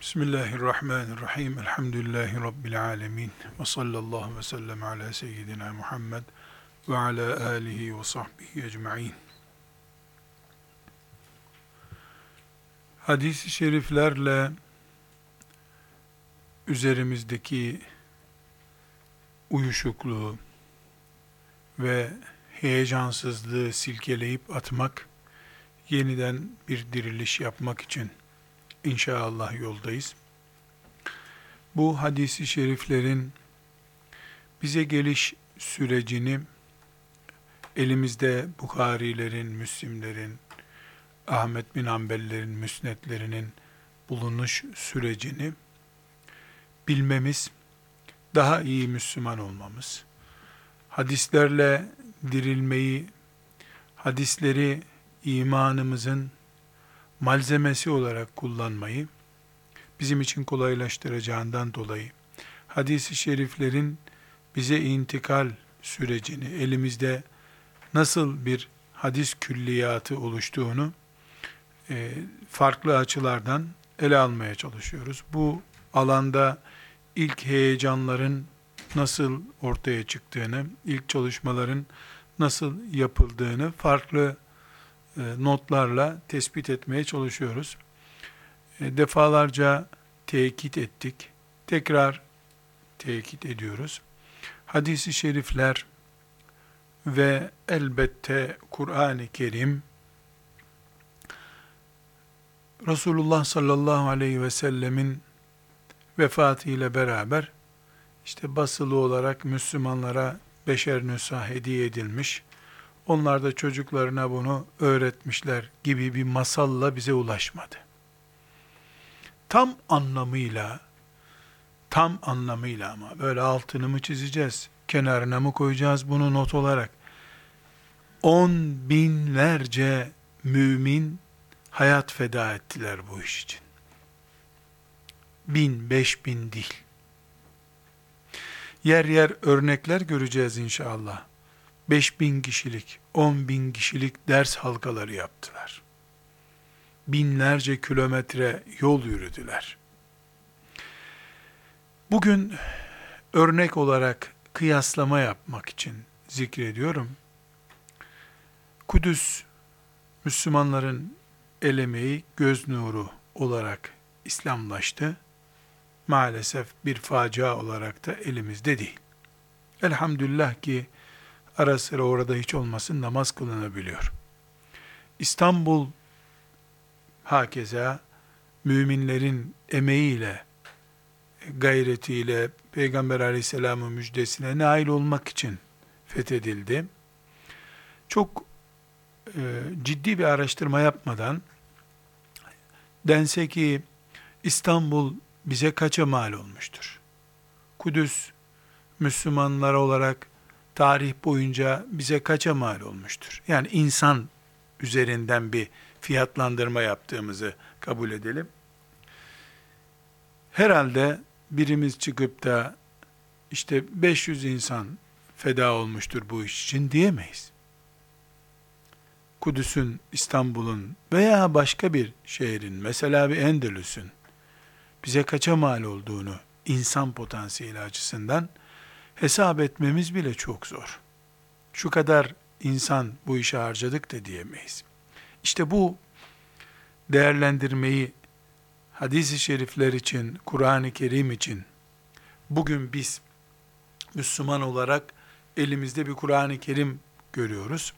Bismillahirrahmanirrahim. Elhamdülillahi Rabbil alemin. Ve sallallahu ve sellem ala seyyidina Muhammed ve ala alihi ve sahbihi ecma'in. Hadis-i şeriflerle üzerimizdeki uyuşukluğu ve heyecansızlığı silkeleyip atmak, yeniden bir diriliş yapmak için İnşallah yoldayız. Bu hadisi şeriflerin bize geliş sürecini elimizde Bukharilerin, Müslimlerin, Ahmet bin Ambellerin, müsnetlerinin bulunuş sürecini bilmemiz, daha iyi Müslüman olmamız, hadislerle dirilmeyi, hadisleri imanımızın malzemesi olarak kullanmayı bizim için kolaylaştıracağından dolayı hadis-i şeriflerin bize intikal sürecini, elimizde nasıl bir hadis külliyatı oluştuğunu e, farklı açılardan ele almaya çalışıyoruz. Bu alanda ilk heyecanların nasıl ortaya çıktığını, ilk çalışmaların nasıl yapıldığını farklı notlarla tespit etmeye çalışıyoruz. E, defalarca tekit ettik. Tekrar tekit ediyoruz. Hadis-i şerifler ve elbette Kur'an-ı Kerim Resulullah sallallahu aleyhi ve sellemin vefatı ile beraber işte basılı olarak Müslümanlara beşer nüsa hediye edilmiş onlar da çocuklarına bunu öğretmişler gibi bir masalla bize ulaşmadı. Tam anlamıyla, tam anlamıyla ama böyle altını mı çizeceğiz, kenarına mı koyacağız bunu not olarak? On binlerce mümin hayat feda ettiler bu iş için. Bin, beş bin değil. Yer yer örnekler göreceğiz inşallah. 5 bin kişilik, 10 bin kişilik ders halkaları yaptılar. Binlerce kilometre yol yürüdüler. Bugün örnek olarak kıyaslama yapmak için zikrediyorum. Kudüs, Müslümanların el emeği, göz nuru olarak İslamlaştı. Maalesef bir facia olarak da elimizde değil. Elhamdülillah ki ara sıra orada hiç olmasın namaz kılınabiliyor. İstanbul hakeza müminlerin emeğiyle, gayretiyle Peygamber aleyhisselamın müjdesine nail olmak için fethedildi. Çok e, ciddi bir araştırma yapmadan dense ki İstanbul bize kaça mal olmuştur? Kudüs Müslümanlar olarak tarih boyunca bize kaça mal olmuştur? Yani insan üzerinden bir fiyatlandırma yaptığımızı kabul edelim. Herhalde birimiz çıkıp da işte 500 insan feda olmuştur bu iş için diyemeyiz. Kudüs'ün, İstanbul'un veya başka bir şehrin, mesela bir Endülüs'ün bize kaça mal olduğunu insan potansiyeli açısından hesap etmemiz bile çok zor. Şu kadar insan bu işe harcadık da diyemeyiz. İşte bu değerlendirmeyi hadis-i şerifler için, Kur'an-ı Kerim için bugün biz Müslüman olarak elimizde bir Kur'an-ı Kerim görüyoruz.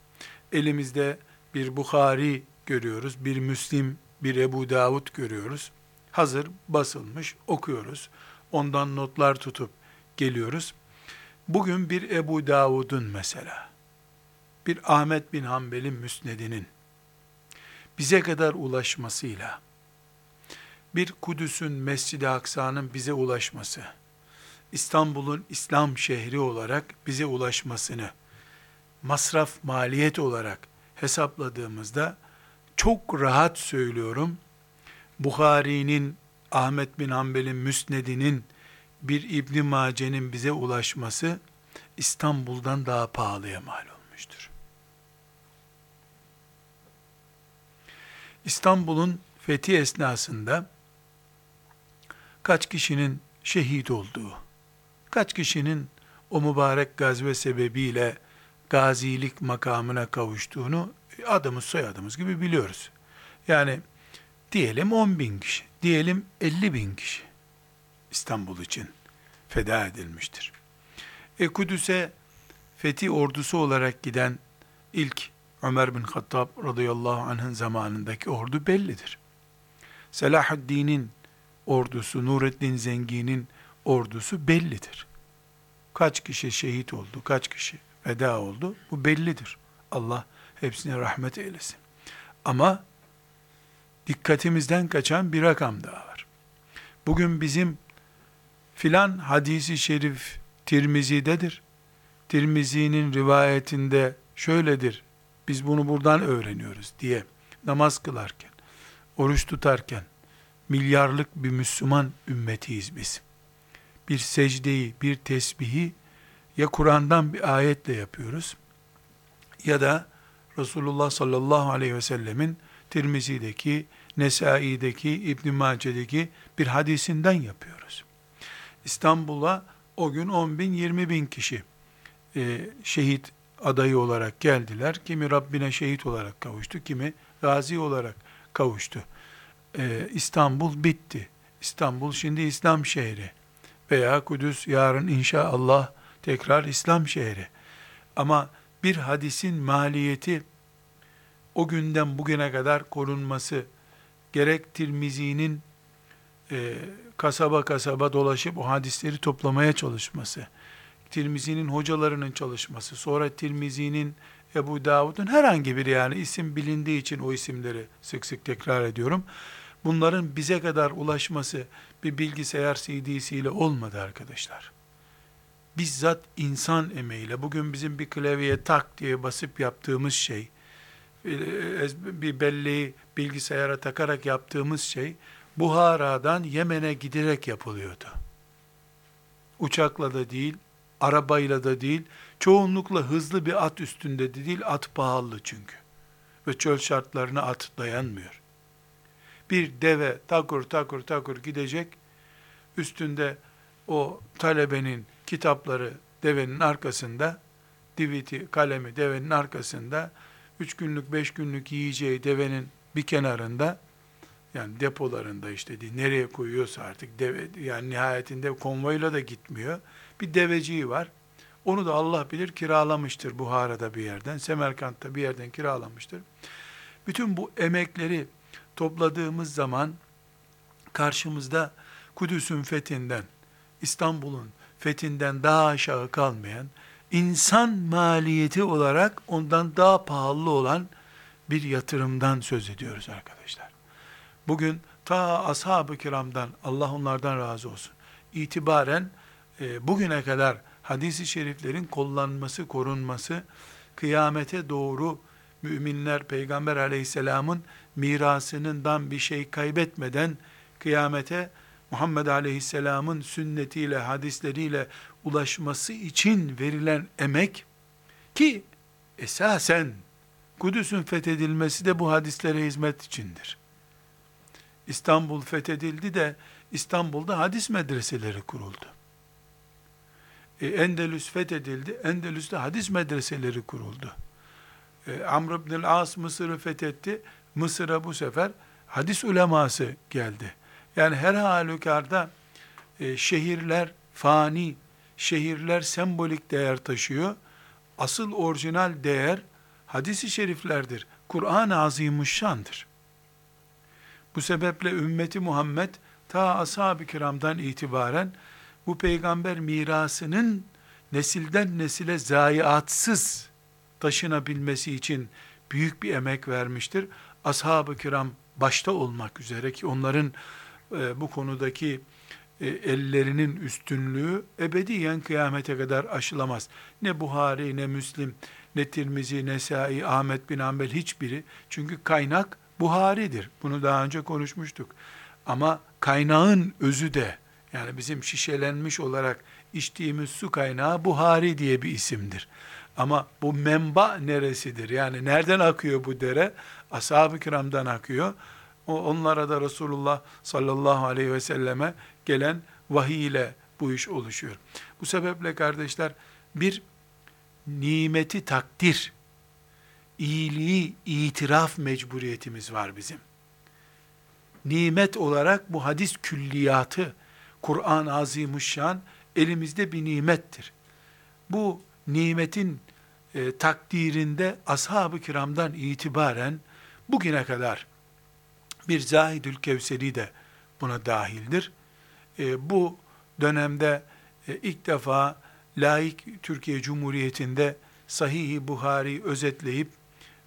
Elimizde bir Bukhari görüyoruz, bir Müslim, bir Ebu Davud görüyoruz. Hazır basılmış okuyoruz. Ondan notlar tutup geliyoruz. Bugün bir Ebu Davud'un mesela, bir Ahmet bin Hanbel'in müsnedinin bize kadar ulaşmasıyla, bir Kudüs'ün Mescid-i Aksa'nın bize ulaşması, İstanbul'un İslam şehri olarak bize ulaşmasını, masraf maliyet olarak hesapladığımızda, çok rahat söylüyorum, Bukhari'nin, Ahmet bin Hanbel'in müsnedinin bir İbn Mace'nin bize ulaşması İstanbul'dan daha pahalıya mal olmuştur. İstanbul'un fethi esnasında kaç kişinin şehit olduğu, kaç kişinin o mübarek gazve sebebiyle gazilik makamına kavuştuğunu adımız soyadımız gibi biliyoruz. Yani diyelim 10 bin kişi, diyelim 50 bin kişi İstanbul için feda edilmiştir. E Kudüs'e fethi ordusu olarak giden ilk Ömer bin Hattab radıyallahu anh'ın zamanındaki ordu bellidir. Selahaddin'in ordusu, Nureddin Zengi'nin ordusu bellidir. Kaç kişi şehit oldu, kaç kişi feda oldu bu bellidir. Allah hepsine rahmet eylesin. Ama dikkatimizden kaçan bir rakam daha var. Bugün bizim filan hadisi şerif Tirmizi'dedir. Tirmizi'nin rivayetinde şöyledir. Biz bunu buradan öğreniyoruz diye namaz kılarken, oruç tutarken milyarlık bir Müslüman ümmetiyiz biz. Bir secdeyi, bir tesbihi ya Kur'an'dan bir ayetle yapıyoruz ya da Resulullah sallallahu aleyhi ve sellemin Tirmizi'deki, Nesai'deki, İbn Mace'deki bir hadisinden yapıyoruz. İstanbul'a o gün 10 bin, 20 bin kişi e, şehit adayı olarak geldiler. Kimi Rabbine şehit olarak kavuştu, kimi gazi olarak kavuştu. E, İstanbul bitti. İstanbul şimdi İslam şehri. Veya Kudüs yarın inşallah tekrar İslam şehri. Ama bir hadisin maliyeti o günden bugüne kadar korunması, gerek Tirmizi'nin e, kasaba kasaba dolaşıp o hadisleri toplamaya çalışması, Tirmizi'nin hocalarının çalışması, sonra Tirmizi'nin Ebu Davud'un herhangi bir yani isim bilindiği için o isimleri sık sık tekrar ediyorum. Bunların bize kadar ulaşması bir bilgisayar CD'siyle olmadı arkadaşlar. Bizzat insan emeğiyle, bugün bizim bir klavyeye tak diye basıp yaptığımız şey, bir belleği bilgisayara takarak yaptığımız şey, Buhara'dan Yemen'e giderek yapılıyordu. Uçakla da değil, arabayla da değil, çoğunlukla hızlı bir at üstünde de değil, at pahalı çünkü. Ve çöl şartlarına at dayanmıyor. Bir deve takur takur takur gidecek, üstünde o talebenin kitapları devenin arkasında, diviti, kalemi devenin arkasında, üç günlük, beş günlük yiyeceği devenin bir kenarında, yani depolarında işte nereye koyuyorsa artık deve, yani nihayetinde konvoyla da gitmiyor. Bir deveciği var. Onu da Allah bilir kiralamıştır Buhara'da bir yerden, Semerkant'ta bir yerden kiralamıştır. Bütün bu emekleri topladığımız zaman karşımızda Kudüs'ün fethinden, İstanbul'un fethinden daha aşağı kalmayan, insan maliyeti olarak ondan daha pahalı olan bir yatırımdan söz ediyoruz arkadaşlar. Bugün ta ashab-ı kiramdan, Allah onlardan razı olsun, itibaren e, bugüne kadar hadisi şeriflerin kullanması, korunması, kıyamete doğru müminler Peygamber aleyhisselamın mirasından bir şey kaybetmeden kıyamete Muhammed aleyhisselamın sünnetiyle, hadisleriyle ulaşması için verilen emek ki esasen Kudüs'ün fethedilmesi de bu hadislere hizmet içindir. İstanbul fethedildi de İstanbul'da hadis medreseleri kuruldu. E, Endelüs fethedildi, Endelüs'te hadis medreseleri kuruldu. E, Amr ibn As Mısır'ı fethetti, Mısır'a bu sefer hadis uleması geldi. Yani her halükarda e, şehirler fani, şehirler sembolik değer taşıyor. Asıl orijinal değer hadisi şeriflerdir. Kur'an-ı Azimuşşan'dır. Bu sebeple ümmeti Muhammed ta ashab-ı kiramdan itibaren bu peygamber mirasının nesilden nesile zayiatsız taşınabilmesi için büyük bir emek vermiştir. Ashab-ı kiram başta olmak üzere ki onların e, bu konudaki e, ellerinin üstünlüğü ebediyen kıyamete kadar aşılamaz. Ne Buhari, ne Müslim, ne Tirmizi, Nesai, Ahmet bin Ambel hiçbiri. Çünkü kaynak Buhari'dir. Bunu daha önce konuşmuştuk. Ama kaynağın özü de yani bizim şişelenmiş olarak içtiğimiz su kaynağı Buhari diye bir isimdir. Ama bu menba neresidir? Yani nereden akıyor bu dere? Ashab-ı kiramdan akıyor. onlara da Resulullah sallallahu aleyhi ve selleme gelen vahiy ile bu iş oluşuyor. Bu sebeple kardeşler bir nimeti takdir, iyiliği itiraf mecburiyetimiz var bizim. Nimet olarak bu hadis külliyatı, Kur'an-ı Azimuşşan elimizde bir nimettir. Bu nimetin e, takdirinde ashab-ı kiramdan itibaren bugüne kadar bir Zahidül Kevseri de buna dahildir. E, bu dönemde e, ilk defa laik Türkiye Cumhuriyeti'nde Sahih-i Buhari özetleyip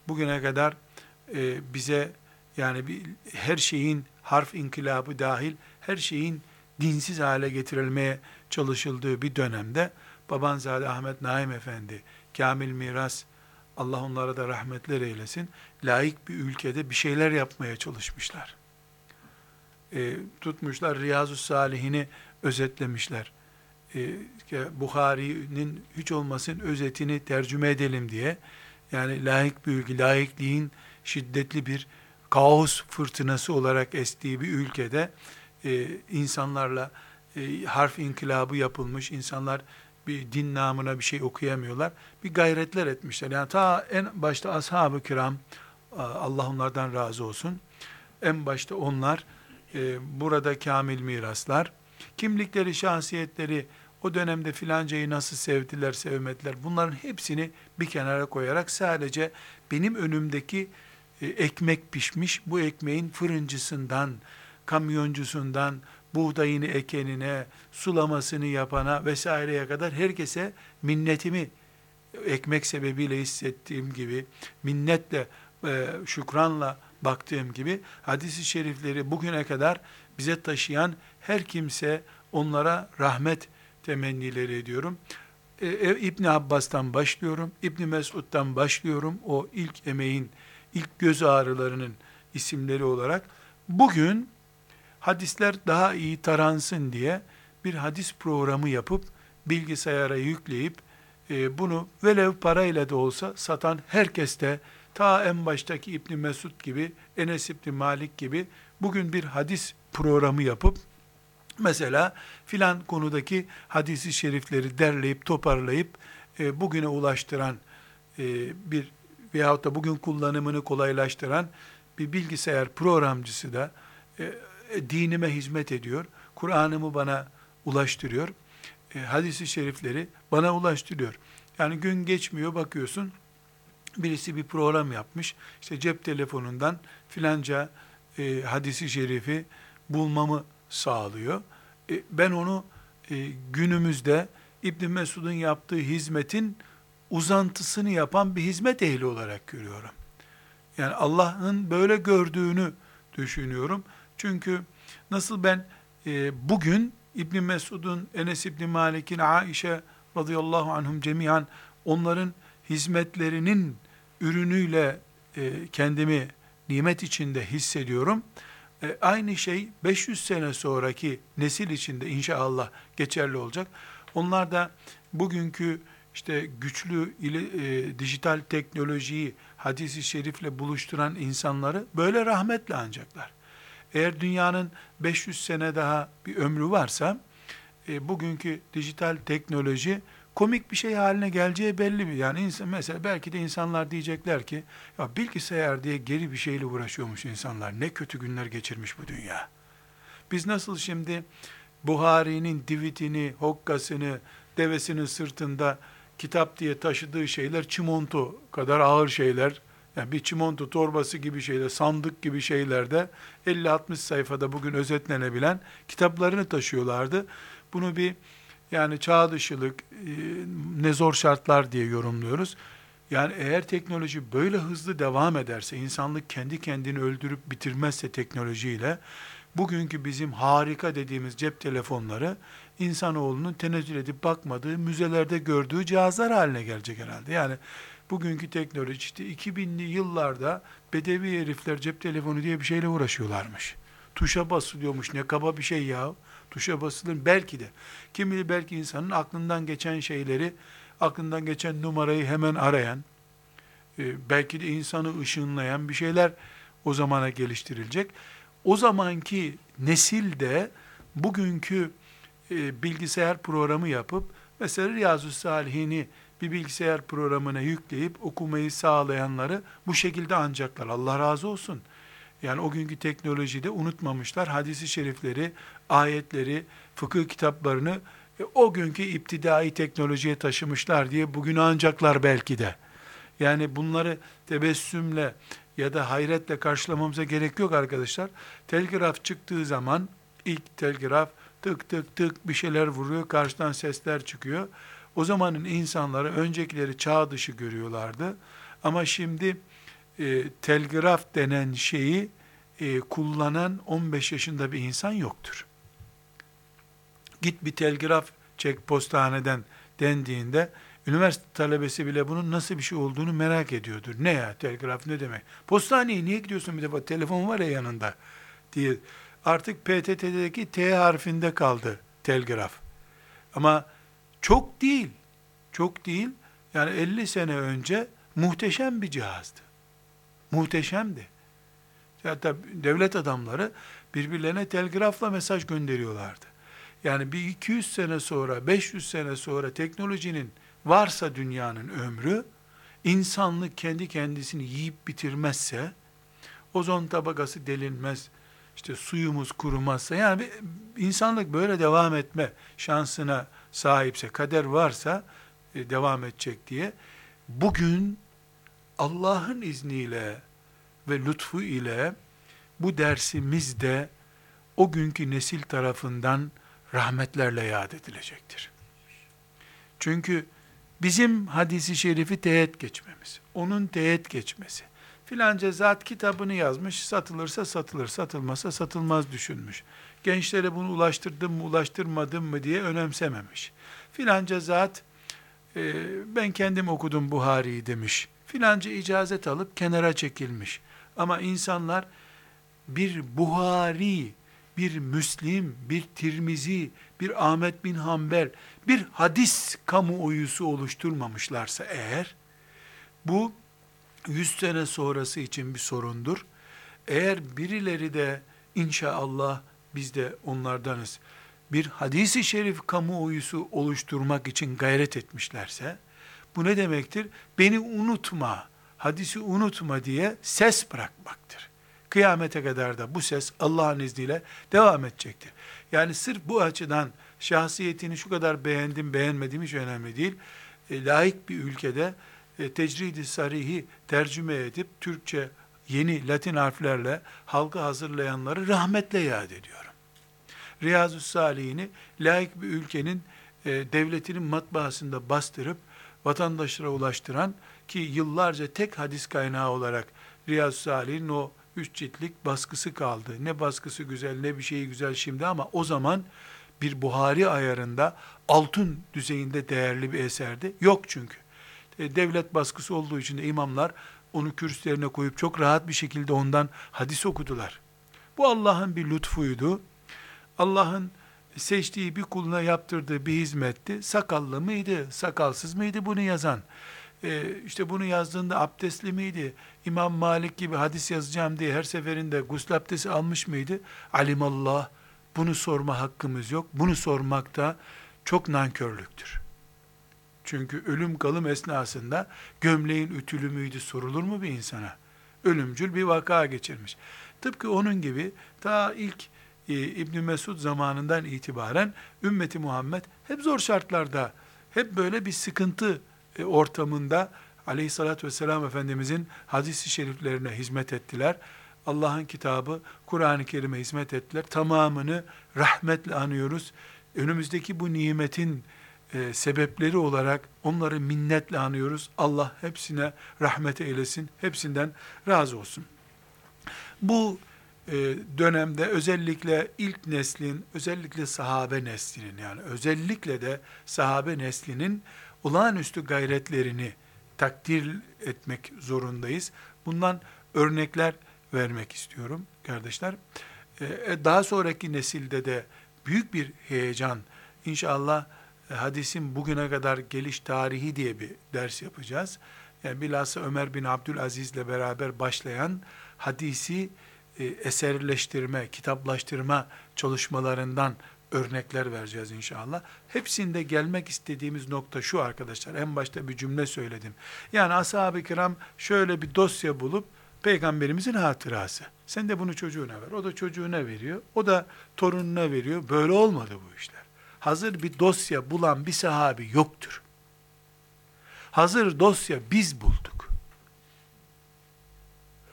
bugüne kadar e, bize yani bir, her şeyin harf inkılabı dahil her şeyin dinsiz hale getirilmeye çalışıldığı bir dönemde Babanzade Ahmet Naim Efendi, Kamil Miras, Allah onlara da rahmetler eylesin, laik bir ülkede bir şeyler yapmaya çalışmışlar. E, tutmuşlar Riyazu Salihini özetlemişler. E, Bukhari'nin hiç olmasın özetini tercüme edelim diye. Yani laik bir ülke, laikliğin şiddetli bir kaos fırtınası olarak estiği bir ülkede e, insanlarla e, harf inkılabı yapılmış, insanlar bir din namına bir şey okuyamıyorlar. Bir gayretler etmişler. Yani ta en başta ashab-ı kiram, Allah onlardan razı olsun. En başta onlar, e, burada kamil miraslar, kimlikleri, şahsiyetleri, o dönemde filancayı nasıl sevdiler, sevmediler, bunların hepsini bir kenara koyarak sadece benim önümdeki e, ekmek pişmiş, bu ekmeğin fırıncısından, kamyoncusundan, buğdayını ekenine, sulamasını yapana vesaireye kadar herkese minnetimi ekmek sebebiyle hissettiğim gibi, minnetle, e, şükranla baktığım gibi hadisi şerifleri bugüne kadar bize taşıyan her kimse onlara rahmet temennileri ediyorum. E, e, İbn Abbas'tan başlıyorum, İbn Mesud'dan başlıyorum. O ilk emeğin, ilk göz ağrılarının isimleri olarak. Bugün hadisler daha iyi taransın diye bir hadis programı yapıp bilgisayara yükleyip e, bunu velev parayla da olsa satan herkes de ta en baştaki İbn Mesud gibi, Enes İbn Malik gibi bugün bir hadis programı yapıp mesela filan konudaki hadisi şerifleri derleyip toparlayıp e, bugüne ulaştıran e, bir veyahut da bugün kullanımını kolaylaştıran bir bilgisayar programcısı da e, e, dinime hizmet ediyor. Kur'an'ımı bana ulaştırıyor. E, hadisi şerifleri bana ulaştırıyor. Yani gün geçmiyor bakıyorsun birisi bir program yapmış. İşte cep telefonundan filanca e, hadisi şerifi bulmamı sağlıyor. E, ben onu e, günümüzde İbn Mesud'un yaptığı hizmetin uzantısını yapan bir hizmet ehli olarak görüyorum. Yani Allah'ın böyle gördüğünü düşünüyorum. Çünkü nasıl ben e, bugün İbn Mesud'un, Enes İbn Malik'in, Aişe radıyallahu anhum cemiyan onların hizmetlerinin ürünüyle kendimi nimet içinde hissediyorum. E, aynı şey 500 sene sonraki nesil içinde inşallah geçerli olacak. Onlar da bugünkü işte güçlü ile, e, dijital teknolojiyi hadisi şerifle buluşturan insanları böyle rahmetle ancaklar. Eğer dünyanın 500 sene daha bir ömrü varsa, e, bugünkü dijital teknoloji komik bir şey haline geleceği belli bir. Yani insan, mesela belki de insanlar diyecekler ki, ya bilgisayar diye geri bir şeyle uğraşıyormuş insanlar. Ne kötü günler geçirmiş bu dünya. Biz nasıl şimdi Buhari'nin divitini, hokkasını, devesinin sırtında kitap diye taşıdığı şeyler çimonto kadar ağır şeyler, yani bir çimento torbası gibi şeyler, sandık gibi şeylerde 50-60 sayfada bugün özetlenebilen kitaplarını taşıyorlardı. Bunu bir yani çağ dışılık, e, ne zor şartlar diye yorumluyoruz. Yani eğer teknoloji böyle hızlı devam ederse, insanlık kendi kendini öldürüp bitirmezse teknolojiyle, bugünkü bizim harika dediğimiz cep telefonları, insanoğlunun tenezzül edip bakmadığı, müzelerde gördüğü cihazlar haline gelecek herhalde. Yani bugünkü teknoloji işte 2000'li yıllarda bedevi herifler cep telefonu diye bir şeyle uğraşıyorlarmış. Tuşa basılıyormuş ne kaba bir şey ya. Tuşa basılır belki de. Kim bilir belki insanın aklından geçen şeyleri, aklından geçen numarayı hemen arayan, e, belki de insanı ışınlayan bir şeyler o zamana geliştirilecek. O zamanki nesil de bugünkü e, bilgisayar programı yapıp mesela Riyazu Salihini bir bilgisayar programına yükleyip okumayı sağlayanları bu şekilde ancaklar. Allah razı olsun. Yani o günkü teknolojide unutmamışlar. Hadisi şerifleri, ayetleri, fıkıh kitaplarını e, o günkü iptidai teknolojiye taşımışlar diye bugün ancaklar belki de. Yani bunları tebessümle ya da hayretle karşılamamıza gerek yok arkadaşlar. Telgraf çıktığı zaman ilk telgraf tık tık tık bir şeyler vuruyor, karşıdan sesler çıkıyor. O zamanın insanları öncekileri çağ dışı görüyorlardı. Ama şimdi e, telgraf denen şeyi e, kullanan 15 yaşında bir insan yoktur. Git bir telgraf çek postaneden dendiğinde üniversite talebesi bile bunun nasıl bir şey olduğunu merak ediyordur. Ne ya telgraf ne demek? Postaneye niye gidiyorsun bir defa telefon var ya yanında diye. Artık PTT'deki T harfinde kaldı telgraf. Ama çok değil. Çok değil. Yani 50 sene önce muhteşem bir cihazdı. Muhteşemdi. Hatta devlet adamları birbirlerine telgrafla mesaj gönderiyorlardı. Yani bir 200 sene sonra, 500 sene sonra teknolojinin varsa dünyanın ömrü, insanlık kendi kendisini yiyip bitirmezse, ozon tabakası delinmez, işte suyumuz kurumazsa, yani insanlık böyle devam etme şansına sahipse, kader varsa e, devam edecek diye, bugün Allah'ın izniyle ve lütfu ile bu dersimizde o günkü nesil tarafından rahmetlerle yad edilecektir. Çünkü bizim hadisi şerifi teğet geçmemiz, onun teğet geçmesi, filanca zat kitabını yazmış, satılırsa satılır, satılmasa satılmaz düşünmüş. Gençlere bunu ulaştırdım mı, ulaştırmadım mı diye önemsememiş. Filanca zat, e, ben kendim okudum Buhari'yi demiş. Filanca icazet alıp kenara çekilmiş. Ama insanlar bir Buhari, bir Müslim, bir Tirmizi, bir Ahmet bin Hanbel, bir hadis kamuoyusu oluşturmamışlarsa eğer, bu 100 sene sonrası için bir sorundur. Eğer birileri de inşallah biz de onlardanız, bir hadisi şerif kamuoyusu oluşturmak için gayret etmişlerse, bu ne demektir? Beni unutma, hadisi unutma diye ses bırakmaktır. Kıyamete kadar da bu ses Allah'ın izniyle devam edecektir. Yani sırf bu açıdan şahsiyetini şu kadar beğendim beğenmedim hiç önemli değil. E, layık bir ülkede e, tecridi sarihi tercüme edip Türkçe yeni Latin harflerle halkı hazırlayanları rahmetle yad ediyorum. Riyazu Salihini layık bir ülkenin e, devletinin matbaasında bastırıp vatandaşlara ulaştıran ki yıllarca tek hadis kaynağı olarak Riyazu Salih'in o üç ciltlik baskısı kaldı. Ne baskısı güzel ne bir şeyi güzel şimdi ama o zaman bir Buhari ayarında altın düzeyinde değerli bir eserdi. Yok çünkü. E, devlet baskısı olduğu için de imamlar onu kürsülerine koyup çok rahat bir şekilde ondan hadis okudular. Bu Allah'ın bir lütfuydu. Allah'ın seçtiği bir kuluna yaptırdığı bir hizmetti. Sakallı mıydı, sakalsız mıydı bunu yazan? Ee, işte bunu yazdığında abdestli miydi? İmam Malik gibi hadis yazacağım diye her seferinde gusül abdesti almış mıydı? Alimallah. Bunu sorma hakkımız yok. Bunu sormak da çok nankörlüktür. Çünkü ölüm kalım esnasında gömleğin ütülü müydü sorulur mu bir insana? Ölümcül bir vaka geçirmiş. Tıpkı onun gibi ta ilk e, İbn Mesud zamanından itibaren ümmeti Muhammed hep zor şartlarda, hep böyle bir sıkıntı e, ortamında aleyhissalatü vesselam Efendimizin hadis-i şeriflerine hizmet ettiler. Allah'ın kitabı, Kur'an-ı Kerim'e hizmet ettiler. Tamamını rahmetle anıyoruz. Önümüzdeki bu nimetin e, sebepleri olarak onları minnetle anıyoruz. Allah hepsine rahmet eylesin, hepsinden razı olsun. Bu e, dönemde özellikle ilk neslin, özellikle sahabe neslinin yani özellikle de sahabe neslinin olağanüstü gayretlerini takdir etmek zorundayız. Bundan örnekler vermek istiyorum kardeşler. Ee, e, daha sonraki nesilde de büyük bir heyecan, inşallah e, hadisin bugüne kadar geliş tarihi diye bir ders yapacağız. Yani bilhassa Ömer bin Abdülaziz ile beraber başlayan hadisi e, eserleştirme, kitaplaştırma çalışmalarından örnekler vereceğiz inşallah. Hepsinde gelmek istediğimiz nokta şu arkadaşlar. En başta bir cümle söyledim. Yani ashab-ı kiram şöyle bir dosya bulup peygamberimizin hatırası. Sen de bunu çocuğuna ver. O da çocuğuna veriyor. O da torununa veriyor. Böyle olmadı bu işler. Hazır bir dosya bulan bir sahabi yoktur. Hazır dosya biz bulduk.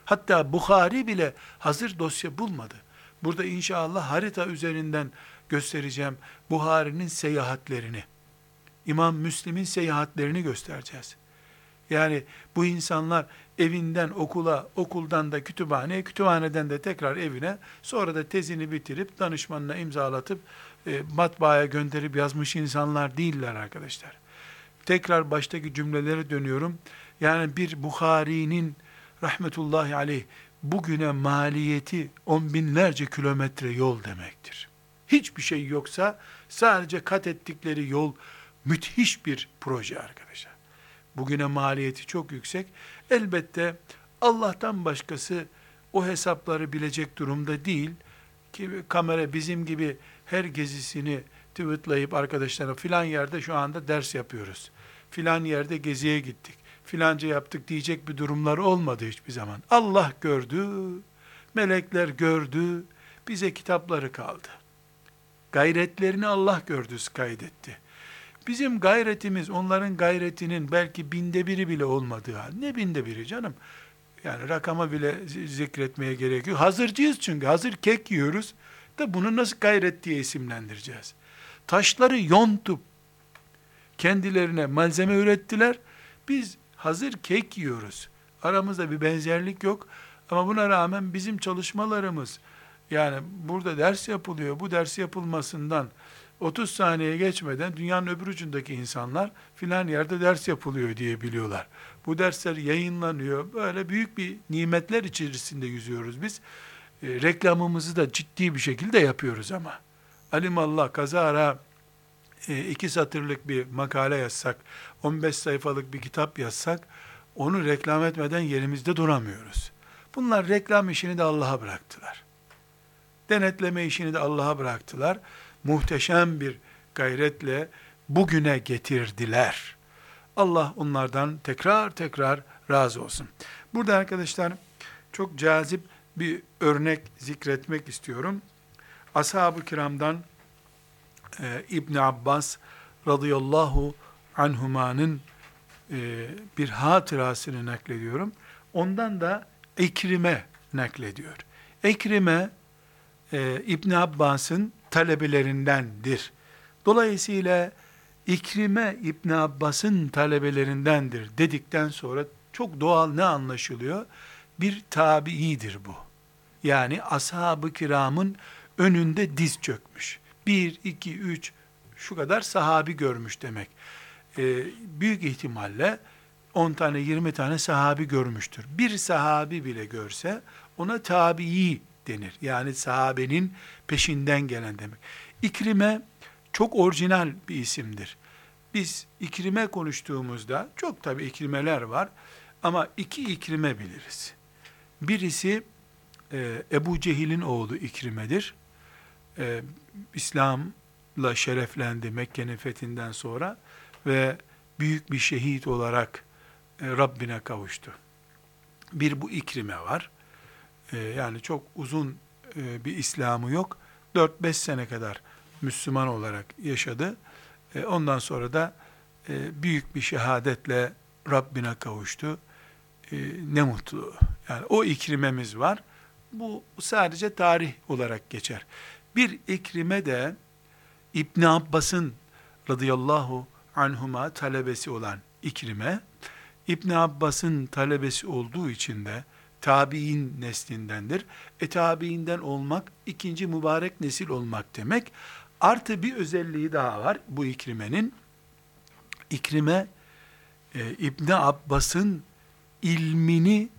Hatta Bukhari bile hazır dosya bulmadı. Burada inşallah harita üzerinden göstereceğim Buhari'nin seyahatlerini. İmam Müslim'in seyahatlerini göstereceğiz. Yani bu insanlar evinden okula, okuldan da kütüphaneye, kütüphaneden de tekrar evine, sonra da tezini bitirip danışmanına imzalatıp e, matbaaya gönderip yazmış insanlar değiller arkadaşlar. Tekrar baştaki cümlelere dönüyorum. Yani bir Bukhari'nin rahmetullahi aleyh bugüne maliyeti on binlerce kilometre yol demektir. Hiçbir şey yoksa sadece kat ettikleri yol müthiş bir proje arkadaşlar. Bugüne maliyeti çok yüksek. Elbette Allah'tan başkası o hesapları bilecek durumda değil. Ki kamera bizim gibi her gezisini tweetlayıp arkadaşlara filan yerde şu anda ders yapıyoruz. Filan yerde geziye gittik. Filanca yaptık diyecek bir durumlar olmadı hiçbir zaman. Allah gördü, melekler gördü, bize kitapları kaldı. Gayretlerini Allah gördü, kaydetti. Bizim gayretimiz onların gayretinin belki binde biri bile olmadığı hal. Ne binde biri canım? Yani rakama bile zikretmeye gerek yok. Hazırcıyız çünkü. Hazır kek yiyoruz. Da bunu nasıl gayret diye isimlendireceğiz? Taşları yontup kendilerine malzeme ürettiler. Biz hazır kek yiyoruz. Aramızda bir benzerlik yok. Ama buna rağmen bizim çalışmalarımız yani burada ders yapılıyor. Bu ders yapılmasından 30 saniye geçmeden dünyanın öbür ucundaki insanlar filan yerde ders yapılıyor diye biliyorlar. Bu dersler yayınlanıyor. Böyle büyük bir nimetler içerisinde yüzüyoruz biz. E, reklamımızı da ciddi bir şekilde yapıyoruz ama. Alimallah kazara e, iki satırlık bir makale yazsak, 15 sayfalık bir kitap yazsak, onu reklam etmeden yerimizde duramıyoruz. Bunlar reklam işini de Allah'a bıraktılar. Denetleme işini de Allah'a bıraktılar muhteşem bir gayretle bugüne getirdiler. Allah onlardan tekrar tekrar razı olsun. Burada arkadaşlar çok cazip bir örnek zikretmek istiyorum. Ashab-ı kiramdan e, İbn Abbas radıyallahu anhumanın e, bir hatırasını naklediyorum. Ondan da Ekrime naklediyor. Ekrime e, İbn Abbas'ın talebelerindendir. Dolayısıyla İkrime İbn Abbas'ın talebelerindendir dedikten sonra çok doğal ne anlaşılıyor? Bir tabiidir bu. Yani ashab-ı kiramın önünde diz çökmüş. Bir, iki, üç, şu kadar sahabi görmüş demek. Ee, büyük ihtimalle 10 tane 20 tane sahabi görmüştür. Bir sahabi bile görse ona tabii denir. Yani sahabenin peşinden gelen demek. İkrime çok orijinal bir isimdir. Biz ikrime konuştuğumuzda çok tabi ikrimeler var ama iki ikrime biliriz. Birisi e, Ebu Cehil'in oğlu İkrime'dir. E, İslam'la şereflendi Mekke'nin fethinden sonra ve büyük bir şehit olarak e, Rabbine kavuştu. Bir bu İkrime var. E, yani çok uzun e, bir İslam'ı yok. 4-5 sene kadar Müslüman olarak yaşadı. E, ondan sonra da e, büyük bir şehadetle Rabbine kavuştu. Ne mutlu. Yani o ikrimemiz var. Bu sadece tarih olarak geçer. Bir ikrime de İbn Abbas'ın radıyallahu anhuma talebesi olan ikrime, İbn Abbas'ın talebesi olduğu için de tabi'in neslindendir. E tabi'inden olmak, ikinci mübarek nesil olmak demek. Artı bir özelliği daha var bu ikrimenin. İkrime, e, İbni Abbas'ın ilmini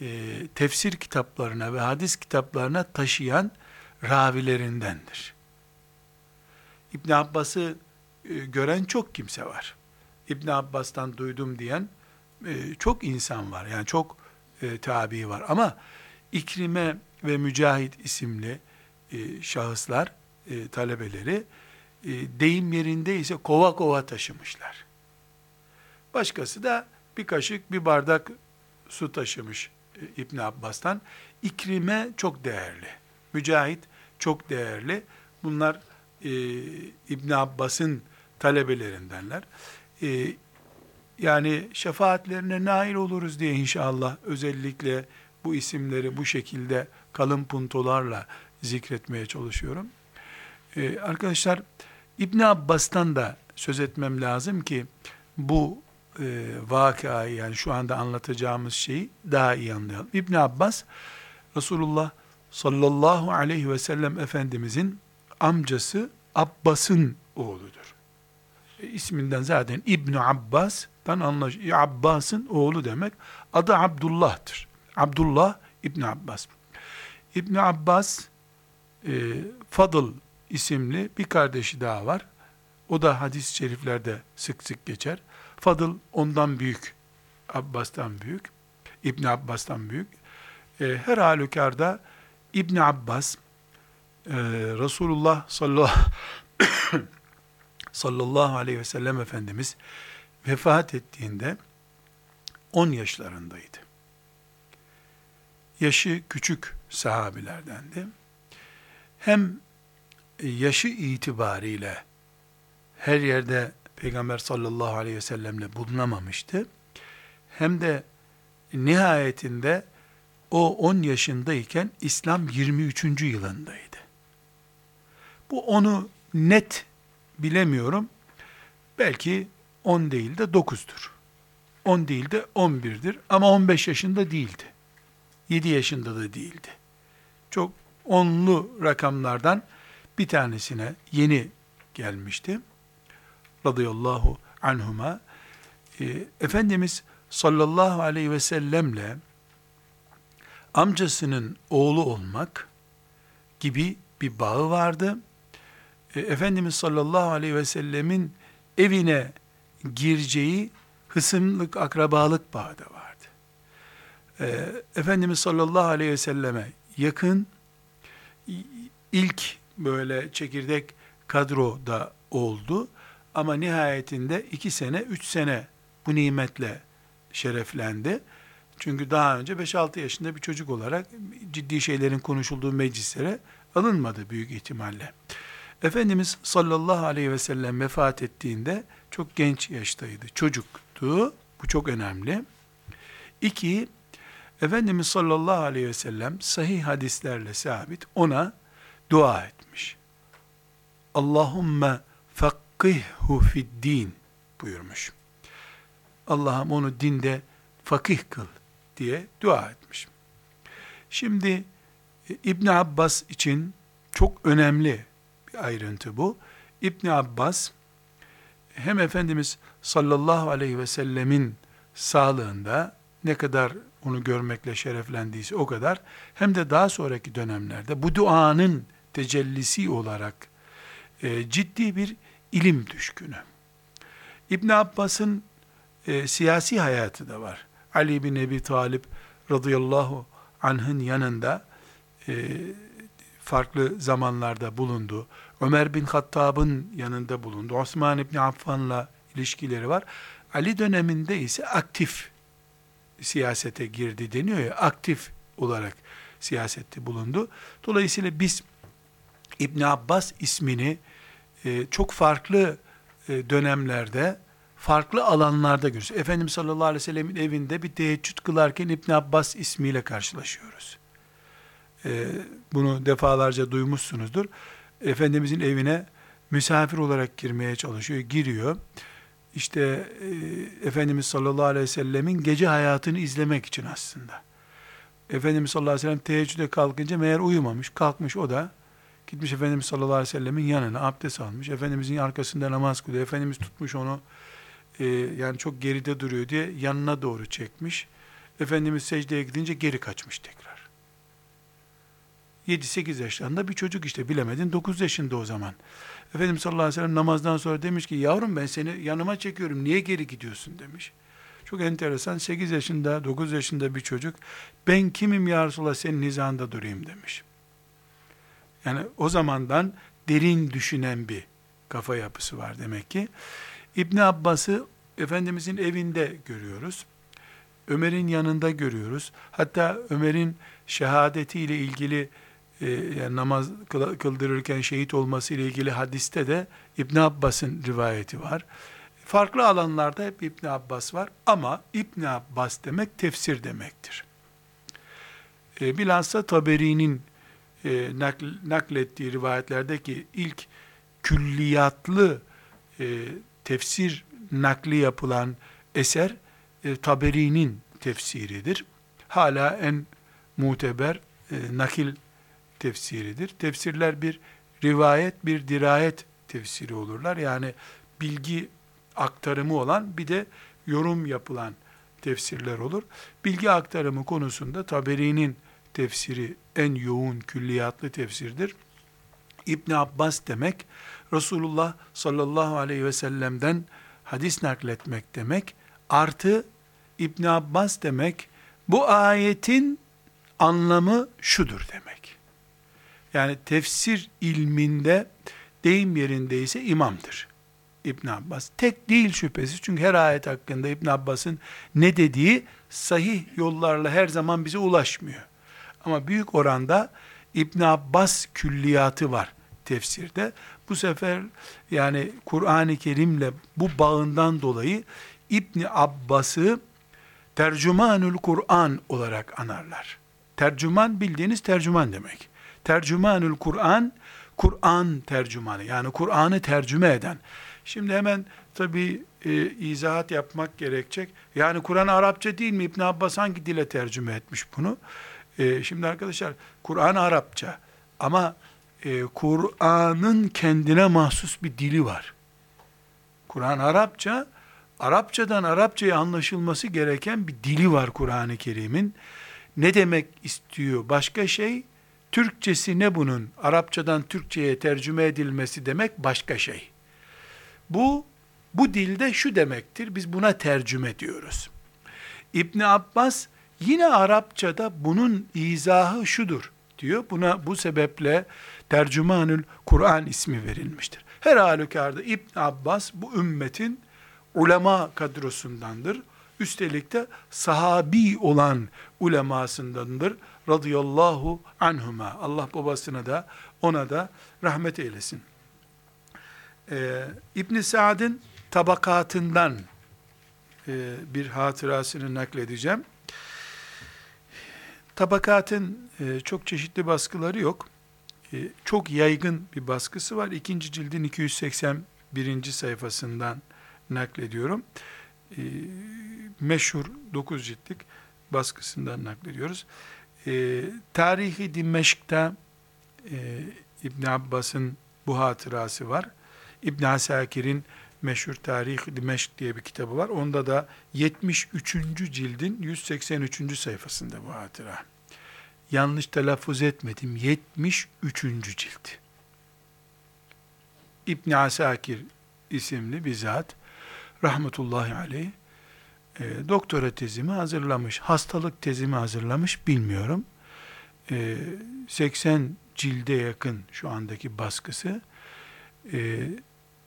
e, tefsir kitaplarına ve hadis kitaplarına taşıyan ravilerindendir. İbn Abbas'ı e, gören çok kimse var. İbn Abbas'tan duydum diyen e, çok insan var. Yani çok e, tabi var. Ama İkrime ve Mücahit isimli e, şahıslar, e, talebeleri e, deyim yerinde ise kova kova taşımışlar. Başkası da bir kaşık, bir bardak su taşımış e, İbn Abbas'tan. İkrime çok değerli. Mücahit çok değerli. Bunlar e, İbn Abbas'ın talebelerindenler. E, yani şefaatlerine nail oluruz diye inşallah özellikle bu isimleri bu şekilde kalın puntolarla zikretmeye çalışıyorum. Ee, arkadaşlar İbn Abbas'tan da söz etmem lazım ki bu e, vakayı yani şu anda anlatacağımız şeyi daha iyi anlayalım. İbn Abbas Resulullah sallallahu aleyhi ve sellem Efendimizin amcası Abbas'ın oğludur. E, isminden zaten İbn Abbas'tan anlaşılıyor. Abbas'ın oğlu demek. Adı Abdullah'tır. Abdullah İbn Abbas. İbn Abbas e, Fadıl isimli bir kardeşi daha var. O da hadis-i şeriflerde sık sık geçer. Fadıl ondan büyük, Abbas'tan büyük, İbn Abbas'tan büyük. E, her halükarda İbn Abbas, e, Resulullah sallallahu, sallallahu aleyhi ve sellem Efendimiz vefat ettiğinde 10 yaşlarındaydı. Yaşı küçük sahabilerdendi. Hem yaşı itibariyle her yerde Peygamber sallallahu aleyhi ve sellemle bulunamamıştı. Hem de nihayetinde o 10 yaşındayken İslam 23. yılındaydı. Bu onu net bilemiyorum. Belki 10 değil de 9'dur. 10 değil de 11'dir ama 15 yaşında değildi. 7 yaşında da değildi. Çok onlu rakamlardan bir tanesine yeni gelmişti. Radıyallahu anhuma. E, Efendimiz sallallahu aleyhi ve sellemle amcasının oğlu olmak gibi bir bağı vardı. E, Efendimiz sallallahu aleyhi ve sellemin evine gireceği hısımlık, akrabalık bağı da vardı. E, Efendimiz sallallahu aleyhi ve selleme yakın ilk böyle çekirdek kadro da oldu. Ama nihayetinde iki sene, üç sene bu nimetle şereflendi. Çünkü daha önce 5-6 yaşında bir çocuk olarak ciddi şeylerin konuşulduğu meclislere alınmadı büyük ihtimalle. Efendimiz sallallahu aleyhi ve sellem vefat ettiğinde çok genç yaştaydı. Çocuktu. Bu çok önemli. İki, Efendimiz sallallahu aleyhi ve sellem sahih hadislerle sabit ona dua etmiş. Allahümme fakkihhu din buyurmuş. Allah'ım onu dinde fakih kıl diye dua etmiş. Şimdi e, İbn Abbas için çok önemli bir ayrıntı bu. İbn Abbas hem Efendimiz sallallahu aleyhi ve sellemin sağlığında ne kadar onu görmekle şereflendiyse o kadar hem de daha sonraki dönemlerde bu duanın tecellisi olarak e, ciddi bir ilim düşkünü. İbn Abbas'ın e, siyasi hayatı da var. Ali bin Ebi Talip radıyallahu anh'ın yanında e, farklı zamanlarda bulundu. Ömer bin Hattab'ın yanında bulundu. Osman İbni Affan'la ilişkileri var. Ali döneminde ise aktif siyasete girdi deniyor ya, aktif olarak siyasette bulundu. Dolayısıyla biz İbn Abbas ismini e, çok farklı e, dönemlerde, farklı alanlarda görüyoruz. Efendimiz sallallahu aleyhi ve sellemin evinde bir teheccüd kılarken İbn Abbas ismiyle karşılaşıyoruz. E, bunu defalarca duymuşsunuzdur. Efendimizin evine misafir olarak girmeye çalışıyor, giriyor. İşte e, Efendimiz sallallahu aleyhi ve sellemin gece hayatını izlemek için aslında. Efendimiz sallallahu aleyhi ve sellem teheccüde kalkınca meğer uyumamış, kalkmış o da Gitmiş Efendimiz sallallahu aleyhi ve sellemin yanına abdest almış. Efendimizin arkasında namaz kılıyor. Efendimiz tutmuş onu e, yani çok geride duruyor diye yanına doğru çekmiş. Efendimiz secdeye gidince geri kaçmış tekrar. 7-8 yaşlarında bir çocuk işte bilemedin 9 yaşında o zaman. Efendimiz sallallahu aleyhi ve sellem namazdan sonra demiş ki yavrum ben seni yanıma çekiyorum niye geri gidiyorsun demiş. Çok enteresan 8 yaşında 9 yaşında bir çocuk ben kimim ya Resulallah senin hizanda durayım demiş. Yani o zamandan derin düşünen bir kafa yapısı var demek ki. İbn Abbas'ı Efendimizin evinde görüyoruz. Ömer'in yanında görüyoruz. Hatta Ömer'in şehadetiyle ilgili e, yani namaz kıldırırken şehit olması ile ilgili hadiste de İbn Abbas'ın rivayeti var. Farklı alanlarda hep İbn Abbas var ama İbn Abbas demek tefsir demektir. E, bilhassa Taberi'nin e, nakl, naklettiği rivayetlerdeki ilk külliyatlı e, tefsir nakli yapılan eser e, Taberi'nin tefsiridir. Hala en muteber e, nakil tefsiridir. Tefsirler bir rivayet, bir dirayet tefsiri olurlar. Yani bilgi aktarımı olan bir de yorum yapılan tefsirler olur. Bilgi aktarımı konusunda Taberi'nin tefsiri en yoğun külliyatlı tefsirdir. İbn Abbas demek Resulullah sallallahu aleyhi ve sellem'den hadis nakletmek demek. Artı İbn Abbas demek bu ayetin anlamı şudur demek. Yani tefsir ilminde deyim yerindeyse imamdır. İbn Abbas. Tek değil şüphesiz. Çünkü her ayet hakkında İbn Abbas'ın ne dediği sahih yollarla her zaman bize ulaşmıyor. Ama büyük oranda İbn Abbas külliyatı var tefsirde. Bu sefer yani Kur'an-ı Kerim'le bu bağından dolayı İbn Abbas'ı tercümanül Kur'an olarak anarlar. Tercüman bildiğiniz tercüman demek. Tercümanül Kur'an, Kur'an tercümanı yani Kur'an'ı tercüme eden. Şimdi hemen tabi e, izahat yapmak gerekecek. Yani Kur'an Arapça değil mi? İbn Abbas hangi dile tercüme etmiş bunu? E, şimdi arkadaşlar Kur'an Arapça ama e, Kur'an'ın kendine mahsus bir dili var. Kur'an Arapça, Arapçadan Arapçaya anlaşılması gereken bir dili var Kur'an-ı Kerim'in. Ne demek istiyor? Başka şey, Türkçesi ne bunun? Arapçadan Türkçeye tercüme edilmesi demek başka şey. Bu, bu dilde şu demektir, biz buna tercüme diyoruz. İbni Abbas, yine Arapçada bunun izahı şudur diyor. Buna bu sebeple Tercümanül Kur'an ismi verilmiştir. Her halükarda İbn Abbas bu ümmetin ulema kadrosundandır. Üstelik de sahabi olan ulemasındandır. Radıyallahu anhuma. Allah babasına da ona da rahmet eylesin. Ee, İbn Sa'd'ın tabakatından e, bir hatırasını nakledeceğim. Tabakatın e, çok çeşitli baskıları yok. E, çok yaygın bir baskısı var. İkinci cildin 281. sayfasından naklediyorum. E, meşhur 9 ciltlik baskısından naklediyoruz. E, Tarihi Dimeşk'ta e, İbn Abbas'ın bu hatırası var. İbn Asakir'in meşhur Tarih Dimeşk diye bir kitabı var. Onda da 73. cildin 183. sayfasında bu hatıra yanlış telaffuz etmedim. 73. cilt. İbn Asakir isimli bir zat rahmetullahi aleyh e, doktora tezimi hazırlamış. Hastalık tezimi hazırlamış bilmiyorum. E, 80 cilde yakın şu andaki baskısı. E,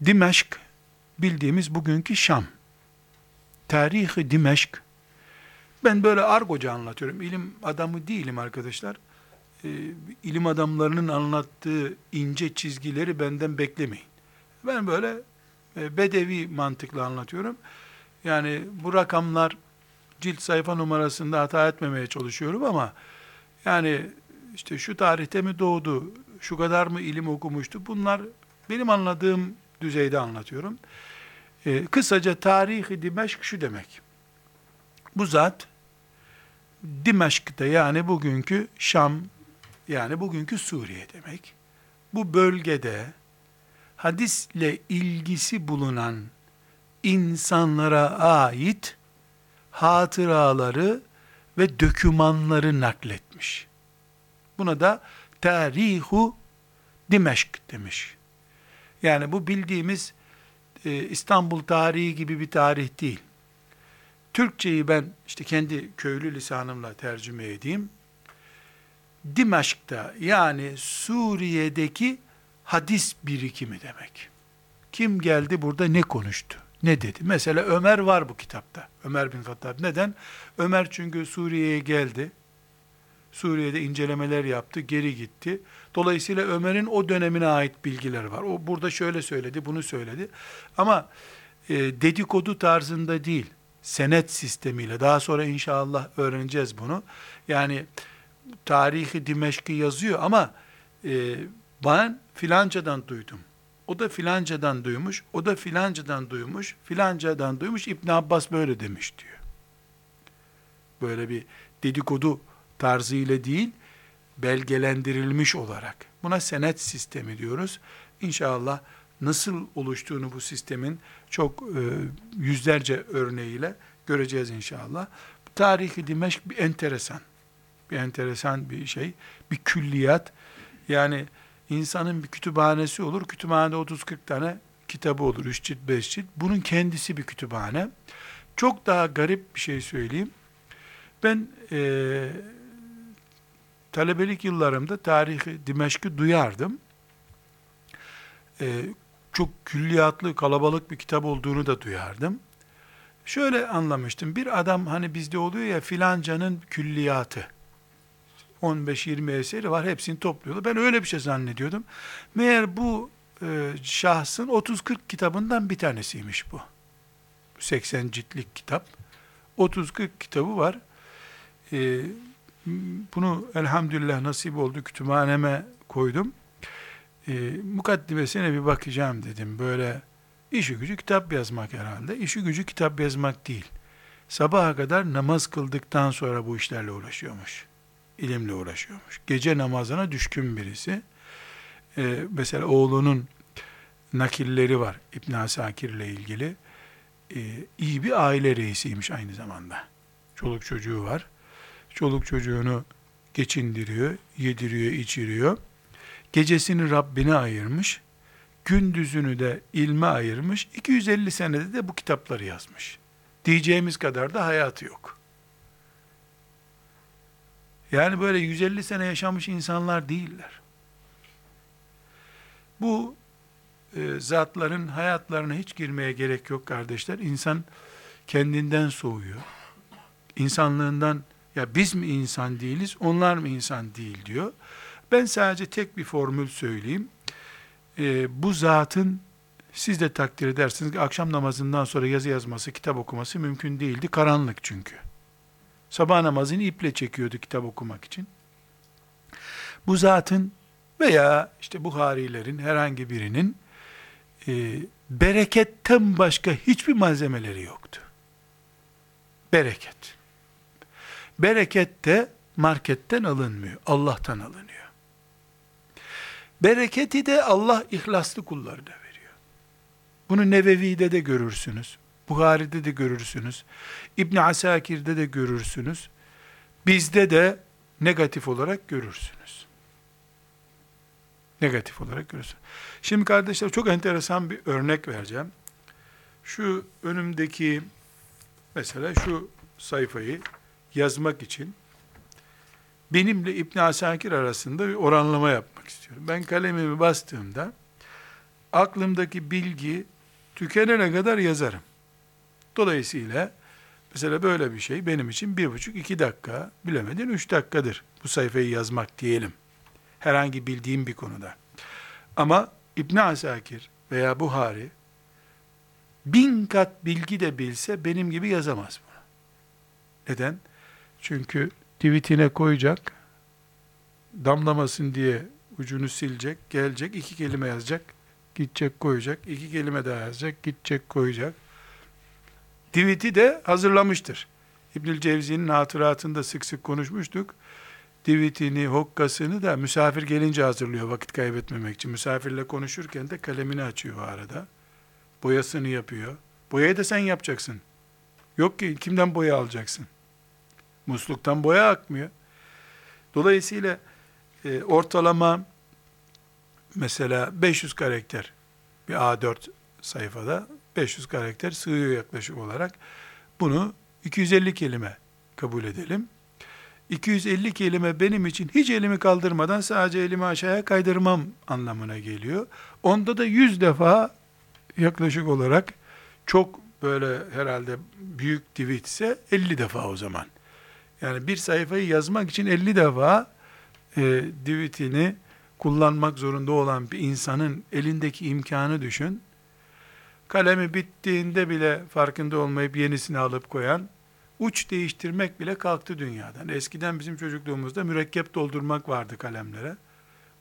Dimeşk bildiğimiz bugünkü Şam. Tarihi Dimeşk ben böyle argoca anlatıyorum. İlim adamı değilim arkadaşlar. E, ilim adamlarının anlattığı ince çizgileri benden beklemeyin. Ben böyle e, bedevi mantıkla anlatıyorum. Yani bu rakamlar cilt sayfa numarasında hata etmemeye çalışıyorum ama yani işte şu tarihte mi doğdu, şu kadar mı ilim okumuştu bunlar benim anladığım düzeyde anlatıyorum. E, kısaca tarihi Dimeşk şu demek. Bu zat Dimeşk'te yani bugünkü Şam yani bugünkü Suriye demek. Bu bölgede hadisle ilgisi bulunan insanlara ait hatıraları ve dökümanları nakletmiş. Buna da tarihu Dimeşk demiş. Yani bu bildiğimiz e, İstanbul tarihi gibi bir tarih değil. Türkçeyi ben işte kendi köylü lisanımla tercüme edeyim. Dimaşk'ta yani Suriye'deki hadis birikimi demek. Kim geldi burada ne konuştu? Ne dedi? Mesela Ömer var bu kitapta. Ömer bin Hattab. Neden? Ömer çünkü Suriye'ye geldi. Suriye'de incelemeler yaptı, geri gitti. Dolayısıyla Ömer'in o dönemine ait bilgiler var. O burada şöyle söyledi, bunu söyledi. Ama e, dedikodu tarzında değil, senet sistemiyle. Daha sonra inşallah öğreneceğiz bunu. Yani tarihi Dimeşk'i yazıyor ama e, ben filancadan duydum. O da filancadan duymuş, o da filancadan duymuş, filancadan duymuş, İbn Abbas böyle demiş diyor. Böyle bir dedikodu tarzı ile değil, belgelendirilmiş olarak. Buna senet sistemi diyoruz. İnşallah nasıl oluştuğunu bu sistemin çok e, yüzlerce örneğiyle göreceğiz inşallah. Tarihi Dimeşk bir enteresan, bir enteresan bir şey, bir külliyat. Yani insanın bir kütüphanesi olur, kütüphanede 30-40 tane kitabı olur, 3 cilt, 5 cilt. Bunun kendisi bir kütüphane. Çok daha garip bir şey söyleyeyim. Ben e, talebelik yıllarımda tarihi Dimeşk'i duyardım. E, çok külliyatlı, kalabalık bir kitap olduğunu da duyardım. Şöyle anlamıştım. Bir adam hani bizde oluyor ya filancanın külliyatı. 15-20 eseri var. Hepsini topluyorlar. Ben öyle bir şey zannediyordum. Meğer bu e, şahsın 30-40 kitabından bir tanesiymiş bu. 80 ciltlik kitap. 30-40 kitabı var. E, bunu elhamdülillah nasip oldu kütüphaneme koydum. E, mukaddimesine bir bakacağım dedim. Böyle işi gücü kitap yazmak herhalde. İşi gücü kitap yazmak değil. Sabaha kadar namaz kıldıktan sonra bu işlerle uğraşıyormuş. İlimle uğraşıyormuş. Gece namazına düşkün birisi. Ee, mesela oğlunun nakilleri var İbn Asakir ile ilgili. Ee, iyi bir aile reisiymiş aynı zamanda. Çoluk çocuğu var. Çoluk çocuğunu geçindiriyor, yediriyor, içiriyor. Gecesini Rabbine ayırmış, gündüzünü de ilme ayırmış. 250 senede de bu kitapları yazmış. Diyeceğimiz kadar da hayatı yok. Yani böyle 150 sene yaşamış insanlar değiller. Bu e, zatların hayatlarına hiç girmeye gerek yok kardeşler. İnsan kendinden soğuyor. İnsanlığından ya biz mi insan değiliz, onlar mı insan değil diyor. Ben sadece tek bir formül söyleyeyim. E, bu zatın siz de takdir edersiniz ki akşam namazından sonra yazı yazması, kitap okuması mümkün değildi. Karanlık çünkü. Sabah namazını iple çekiyordu kitap okumak için. Bu zatın veya işte Buharilerin herhangi birinin e, bereketten başka hiçbir malzemeleri yoktu. Bereket. Bereket de marketten alınmıyor. Allah'tan alınıyor. Bereketi de Allah ihlaslı kullarına veriyor. Bunu Nevevi'de de görürsünüz. Buhari'de de görürsünüz. İbn Asakir'de de görürsünüz. Bizde de negatif olarak görürsünüz. Negatif olarak görürsünüz. Şimdi kardeşler çok enteresan bir örnek vereceğim. Şu önümdeki mesela şu sayfayı yazmak için benimle İbn Asakir arasında bir oranlama yapmak istiyorum. Ben kalemimi bastığımda aklımdaki bilgi tükenene kadar yazarım. Dolayısıyla mesela böyle bir şey benim için bir buçuk iki dakika bilemedin üç dakikadır bu sayfayı yazmak diyelim. Herhangi bildiğim bir konuda. Ama İbn Asakir veya Buhari bin kat bilgi de bilse benim gibi yazamaz bunu. Neden? Çünkü tweetine koyacak, damlamasın diye ucunu silecek, gelecek, iki kelime yazacak, gidecek koyacak, iki kelime daha yazacak, gidecek koyacak. Diviti de hazırlamıştır. İbnül Cevzi'nin hatıratında sık sık konuşmuştuk. Divitini, hokkasını da misafir gelince hazırlıyor vakit kaybetmemek için. Misafirle konuşurken de kalemini açıyor o arada. Boyasını yapıyor. Boyayı da sen yapacaksın. Yok ki kimden boya alacaksın? Musluktan boya akmıyor. Dolayısıyla e, ortalama mesela 500 karakter bir A4 sayfada 500 karakter sığıyor yaklaşık olarak. Bunu 250 kelime kabul edelim. 250 kelime benim için hiç elimi kaldırmadan sadece elimi aşağıya kaydırmam anlamına geliyor. Onda da 100 defa yaklaşık olarak çok böyle herhalde büyük tweet ise 50 defa o zaman. Yani bir sayfayı yazmak için 50 defa e, tweetini kullanmak zorunda olan bir insanın elindeki imkanı düşün. Kalemi bittiğinde bile farkında olmayıp yenisini alıp koyan, uç değiştirmek bile kalktı dünyadan. Eskiden bizim çocukluğumuzda mürekkep doldurmak vardı kalemlere.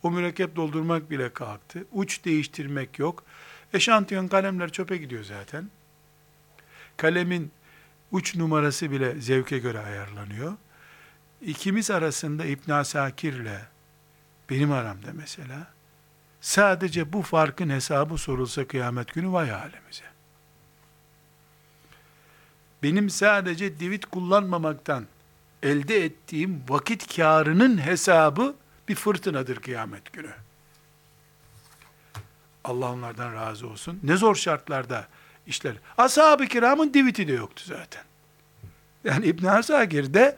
O mürekkep doldurmak bile kalktı. Uç değiştirmek yok. Eşantiyon kalemler çöpe gidiyor zaten. Kalemin uç numarası bile zevke göre ayarlanıyor. İkimiz arasında İbn Asakir ile benim aramda mesela sadece bu farkın hesabı sorulsa kıyamet günü vay halimize. Benim sadece divit kullanmamaktan elde ettiğim vakit karının hesabı bir fırtınadır kıyamet günü. Allah onlardan razı olsun. Ne zor şartlarda işler. Ashab-ı kiramın diviti de yoktu zaten. Yani İbn Asakir de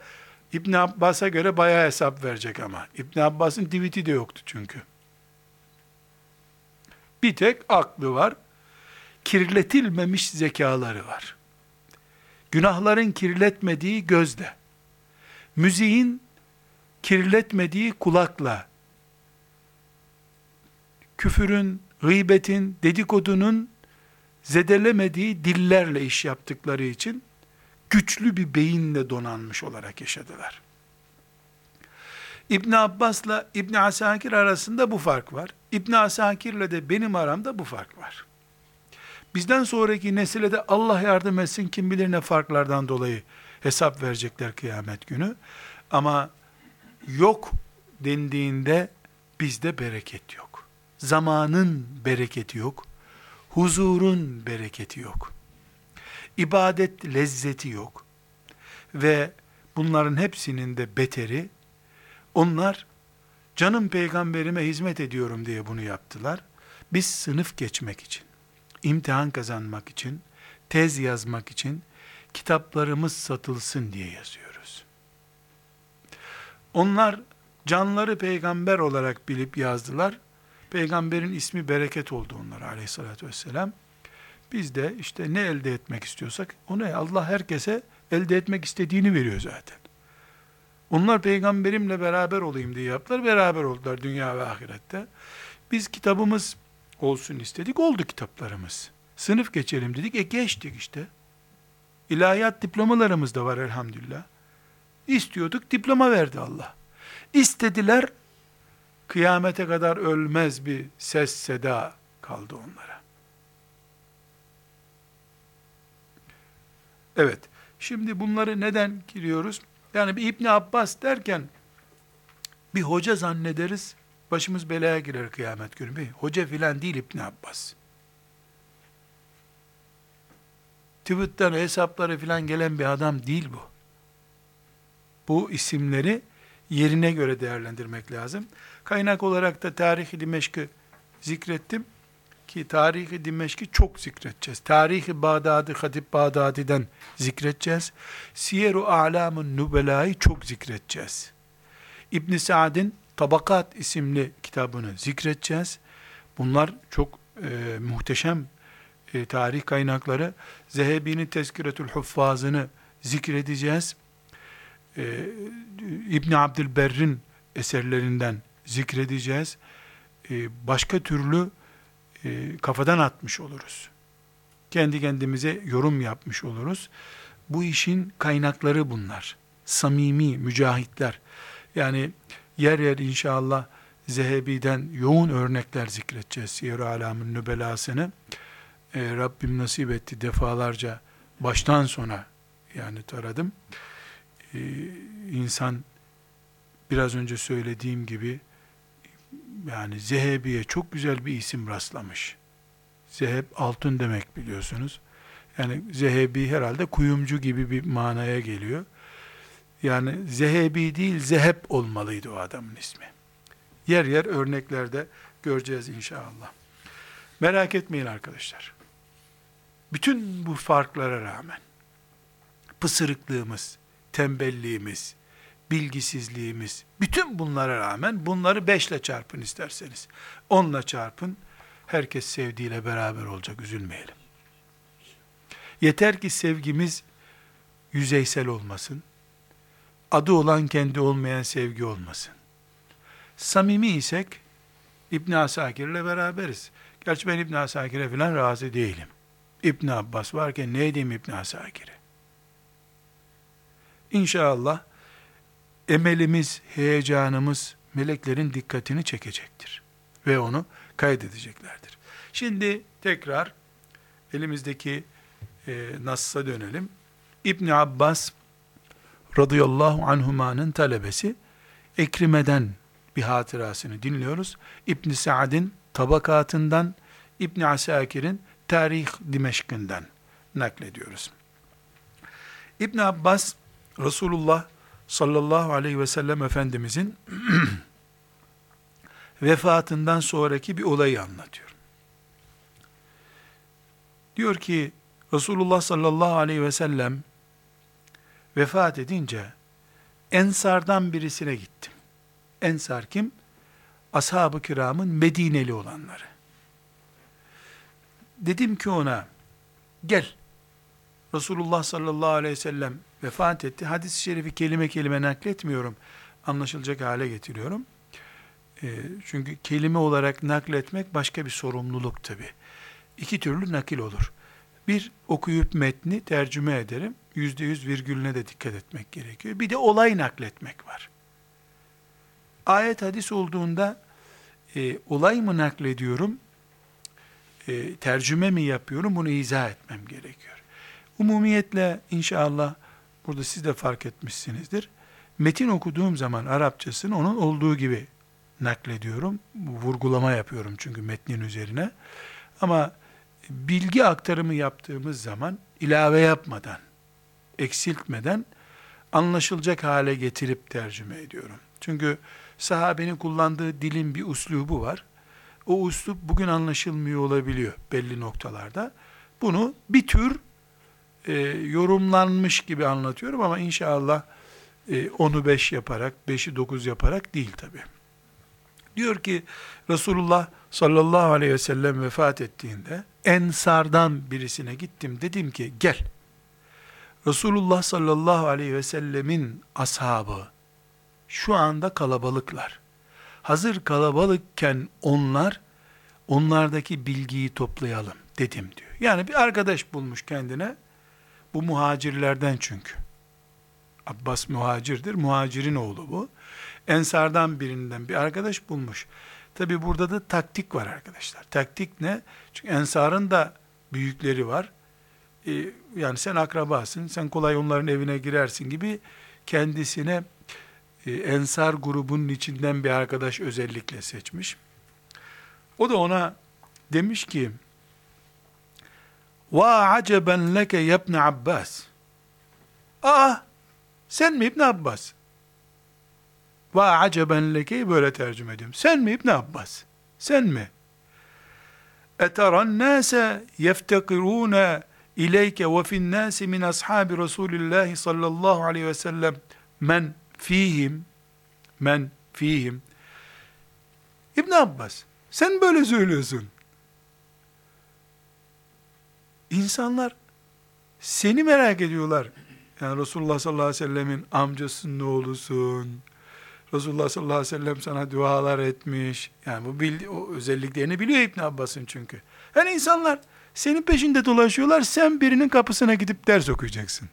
İbn Abbas'a göre bayağı hesap verecek ama. İbn Abbas'ın diviti de yoktu çünkü. Bir tek aklı var. Kirletilmemiş zekaları var. Günahların kirletmediği gözle. Müziğin kirletmediği kulakla. Küfürün, gıybetin, dedikodunun zedelemediği dillerle iş yaptıkları için güçlü bir beyinle donanmış olarak yaşadılar. İbn Abbas'la İbn Asakir arasında bu fark var. İbn Asakir'le de benim aramda bu fark var. Bizden sonraki nesile de Allah yardım etsin kim bilir ne farklardan dolayı hesap verecekler kıyamet günü. Ama yok dendiğinde bizde bereket yok. Zamanın bereketi yok. Huzurun bereketi yok ibadet lezzeti yok. Ve bunların hepsinin de beteri, onlar canım peygamberime hizmet ediyorum diye bunu yaptılar. Biz sınıf geçmek için, imtihan kazanmak için, tez yazmak için, kitaplarımız satılsın diye yazıyoruz. Onlar canları peygamber olarak bilip yazdılar. Peygamberin ismi bereket oldu onlara aleyhissalatü vesselam. Biz de işte ne elde etmek istiyorsak onu Allah herkese elde etmek istediğini veriyor zaten. Onlar peygamberimle beraber olayım diye yaptılar. Beraber oldular dünya ve ahirette. Biz kitabımız olsun istedik. Oldu kitaplarımız. Sınıf geçelim dedik. E geçtik işte. İlahiyat diplomalarımız da var elhamdülillah. İstiyorduk, diploma verdi Allah. İstediler, kıyamete kadar ölmez bir ses seda kaldı onlara. Evet. Şimdi bunları neden giriyoruz? Yani bir İbni Abbas derken bir hoca zannederiz. Başımız belaya girer kıyamet günü. Bir hoca filan değil İbni Abbas. Twitter'dan hesapları filan gelen bir adam değil bu. Bu isimleri yerine göre değerlendirmek lazım. Kaynak olarak da Tarih-i Dimeşk'ı zikrettim ki tarihi Dimeşk'i çok zikredeceğiz. Tarihi Bağdadi, Hatip Bağdadi'den zikredeceğiz. Siyer-u A'lamun Nubela'yı çok zikredeceğiz. İbn Sa'd'in Tabakat isimli kitabını zikredeceğiz. Bunlar çok e, muhteşem e, tarih kaynakları. Zehebi'nin Tezkiretül Huffazını zikredeceğiz. E, İbn Abdülberr'in eserlerinden zikredeceğiz. E, başka türlü e, kafadan atmış oluruz. Kendi kendimize yorum yapmış oluruz. Bu işin kaynakları bunlar. Samimi mücahitler. Yani yer yer inşallah Zehebi'den yoğun örnekler zikredeceğiz. Siyer-i Alam'ın nübelasını. E, Rabbim nasip etti defalarca baştan sona yani taradım. E, insan biraz önce söylediğim gibi yani Zehebi'ye çok güzel bir isim rastlamış. Zeheb altın demek biliyorsunuz. Yani Zehebi herhalde kuyumcu gibi bir manaya geliyor. Yani Zehebi değil Zeheb olmalıydı o adamın ismi. Yer yer örneklerde göreceğiz inşallah. Merak etmeyin arkadaşlar. Bütün bu farklara rağmen pısırıklığımız, tembelliğimiz, bilgisizliğimiz, bütün bunlara rağmen bunları beşle çarpın isterseniz. Onla çarpın, herkes sevdiğiyle beraber olacak, üzülmeyelim. Yeter ki sevgimiz yüzeysel olmasın, adı olan kendi olmayan sevgi olmasın. Samimi isek, İbn Asakir ile beraberiz. Gerçi ben İbn Asakir'e falan razı değilim. İbn Abbas varken ne edeyim İbn Asakir'e? İnşallah emelimiz, heyecanımız meleklerin dikkatini çekecektir. Ve onu kaydedeceklerdir. Şimdi tekrar elimizdeki e, Nass'a dönelim. İbn Abbas radıyallahu anhumanın talebesi Ekrime'den bir hatırasını dinliyoruz. İbn Sa'd'in tabakatından, İbn Asakir'in Tarih Dimeşk'ından naklediyoruz. İbn Abbas Resulullah sallallahu aleyhi ve sellem Efendimizin vefatından sonraki bir olayı anlatıyor. Diyor ki Resulullah sallallahu aleyhi ve sellem vefat edince Ensardan birisine gittim. Ensar kim? Ashab-ı kiramın Medineli olanları. Dedim ki ona, gel. Resulullah sallallahu aleyhi ve sellem vefat etti. Hadis-i şerifi kelime kelime nakletmiyorum. Anlaşılacak hale getiriyorum. E, çünkü kelime olarak nakletmek başka bir sorumluluk tabi. İki türlü nakil olur. Bir, okuyup metni tercüme ederim. Yüzde yüz virgülüne de dikkat etmek gerekiyor. Bir de olay nakletmek var. Ayet hadis olduğunda e, olay mı naklediyorum, e, tercüme mi yapıyorum bunu izah etmem gerekiyor. Umumiyetle inşallah burada siz de fark etmişsinizdir. Metin okuduğum zaman Arapçasını onun olduğu gibi naklediyorum. Vurgulama yapıyorum çünkü metnin üzerine. Ama bilgi aktarımı yaptığımız zaman ilave yapmadan, eksiltmeden anlaşılacak hale getirip tercüme ediyorum. Çünkü sahabenin kullandığı dilin bir uslubu var. O uslup bugün anlaşılmıyor olabiliyor belli noktalarda. Bunu bir tür e, yorumlanmış gibi anlatıyorum ama inşallah e, onu beş yaparak, beşi dokuz yaparak değil tabi. Diyor ki Resulullah sallallahu aleyhi ve sellem vefat ettiğinde Ensardan birisine gittim. Dedim ki gel. Resulullah sallallahu aleyhi ve sellemin ashabı şu anda kalabalıklar. Hazır kalabalıkken onlar onlardaki bilgiyi toplayalım dedim diyor. Yani bir arkadaş bulmuş kendine. Bu muhacirlerden çünkü. Abbas muhacirdir. Muhacirin oğlu bu. Ensardan birinden bir arkadaş bulmuş. Tabi burada da taktik var arkadaşlar. Taktik ne? Çünkü ensarın da büyükleri var. Ee, yani sen akrabasın, sen kolay onların evine girersin gibi kendisine e, ensar grubunun içinden bir arkadaş özellikle seçmiş. O da ona demiş ki, Va aceben leke yebne Abbas. Aa, sen mi İbn Abbas? Ve aceben lekeyi böyle tercüme ediyorum. Sen mi İbn Abbas? Sen mi? Eteran nase yeftekirune ileyke ve fin nasi min ashabi Resulillah sallallahu aleyhi ve sellem men fihim men fihim İbn Abbas sen böyle söylüyorsun. İnsanlar seni merak ediyorlar. Yani Resulullah sallallahu aleyhi ve sellemin amcasının oğlusun, Resulullah sallallahu aleyhi ve sellem sana dualar etmiş. Yani bu bildi, o özelliklerini biliyor İbn Abbas'ın çünkü. Yani insanlar senin peşinde dolaşıyorlar. Sen birinin kapısına gidip ders okuyacaksın.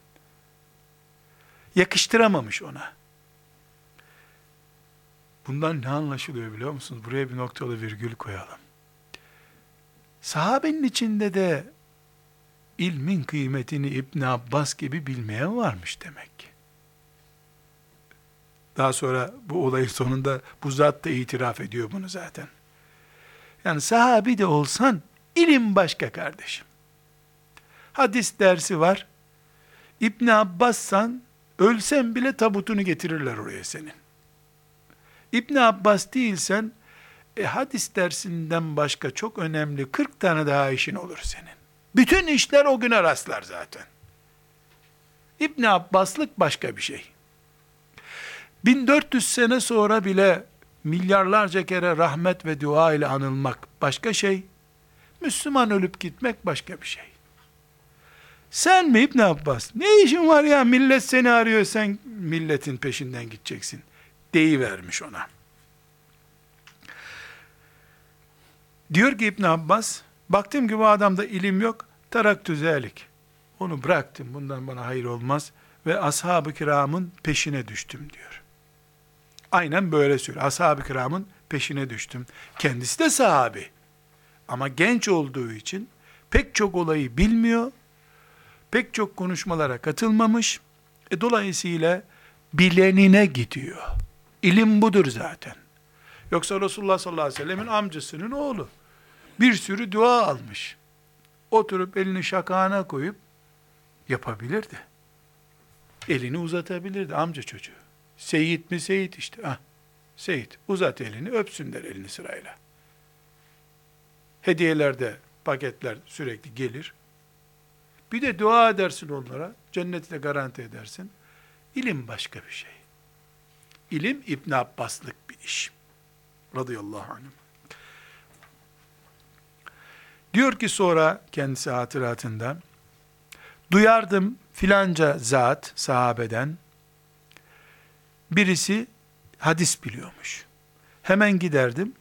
Yakıştıramamış ona. Bundan ne anlaşılıyor biliyor musunuz? Buraya bir noktalı virgül koyalım. Sahabenin içinde de ilmin kıymetini İbn Abbas gibi bilmeyen varmış demek ki. Daha sonra bu olayın sonunda bu zat da itiraf ediyor bunu zaten. Yani sahabi de olsan ilim başka kardeşim. Hadis dersi var. İbn Abbas'san ölsen bile tabutunu getirirler oraya senin. İbn Abbas değilsen e, hadis dersinden başka çok önemli 40 tane daha işin olur senin. Bütün işler o güne rastlar zaten. İbni Abbaslık başka bir şey. 1400 sene sonra bile milyarlarca kere rahmet ve dua ile anılmak başka şey. Müslüman ölüp gitmek başka bir şey. Sen mi İbn Abbas? Ne işin var ya millet seni arıyor sen milletin peşinden gideceksin. Deyivermiş ona. Diyor ki İbn Abbas, baktım ki bu adamda ilim yok, taraktü zelik. Onu bıraktım, bundan bana hayır olmaz ve ashab-ı kiramın peşine düştüm diyor. Aynen böyle söylüyor. Ashab-ı kiramın peşine düştüm. Kendisi de sahabi. Ama genç olduğu için pek çok olayı bilmiyor, pek çok konuşmalara katılmamış, e, dolayısıyla bilenine gidiyor. İlim budur zaten. Yoksa Resulullah sallallahu aleyhi ve sellemin amcasının oğlu bir sürü dua almış. Oturup elini şakağına koyup yapabilirdi. Elini uzatabilirdi amca çocuğu. Seyit mi Seyit işte. Ah, Seyit uzat elini öpsünler elini sırayla. Hediyelerde paketler sürekli gelir. Bir de dua edersin onlara. Cenneti garanti edersin. İlim başka bir şey. İlim İbn Abbaslık bir iş. Radıyallahu anh. Diyor ki sonra kendisi hatıratında, duyardım filanca zat sahabeden, birisi hadis biliyormuş. Hemen giderdim.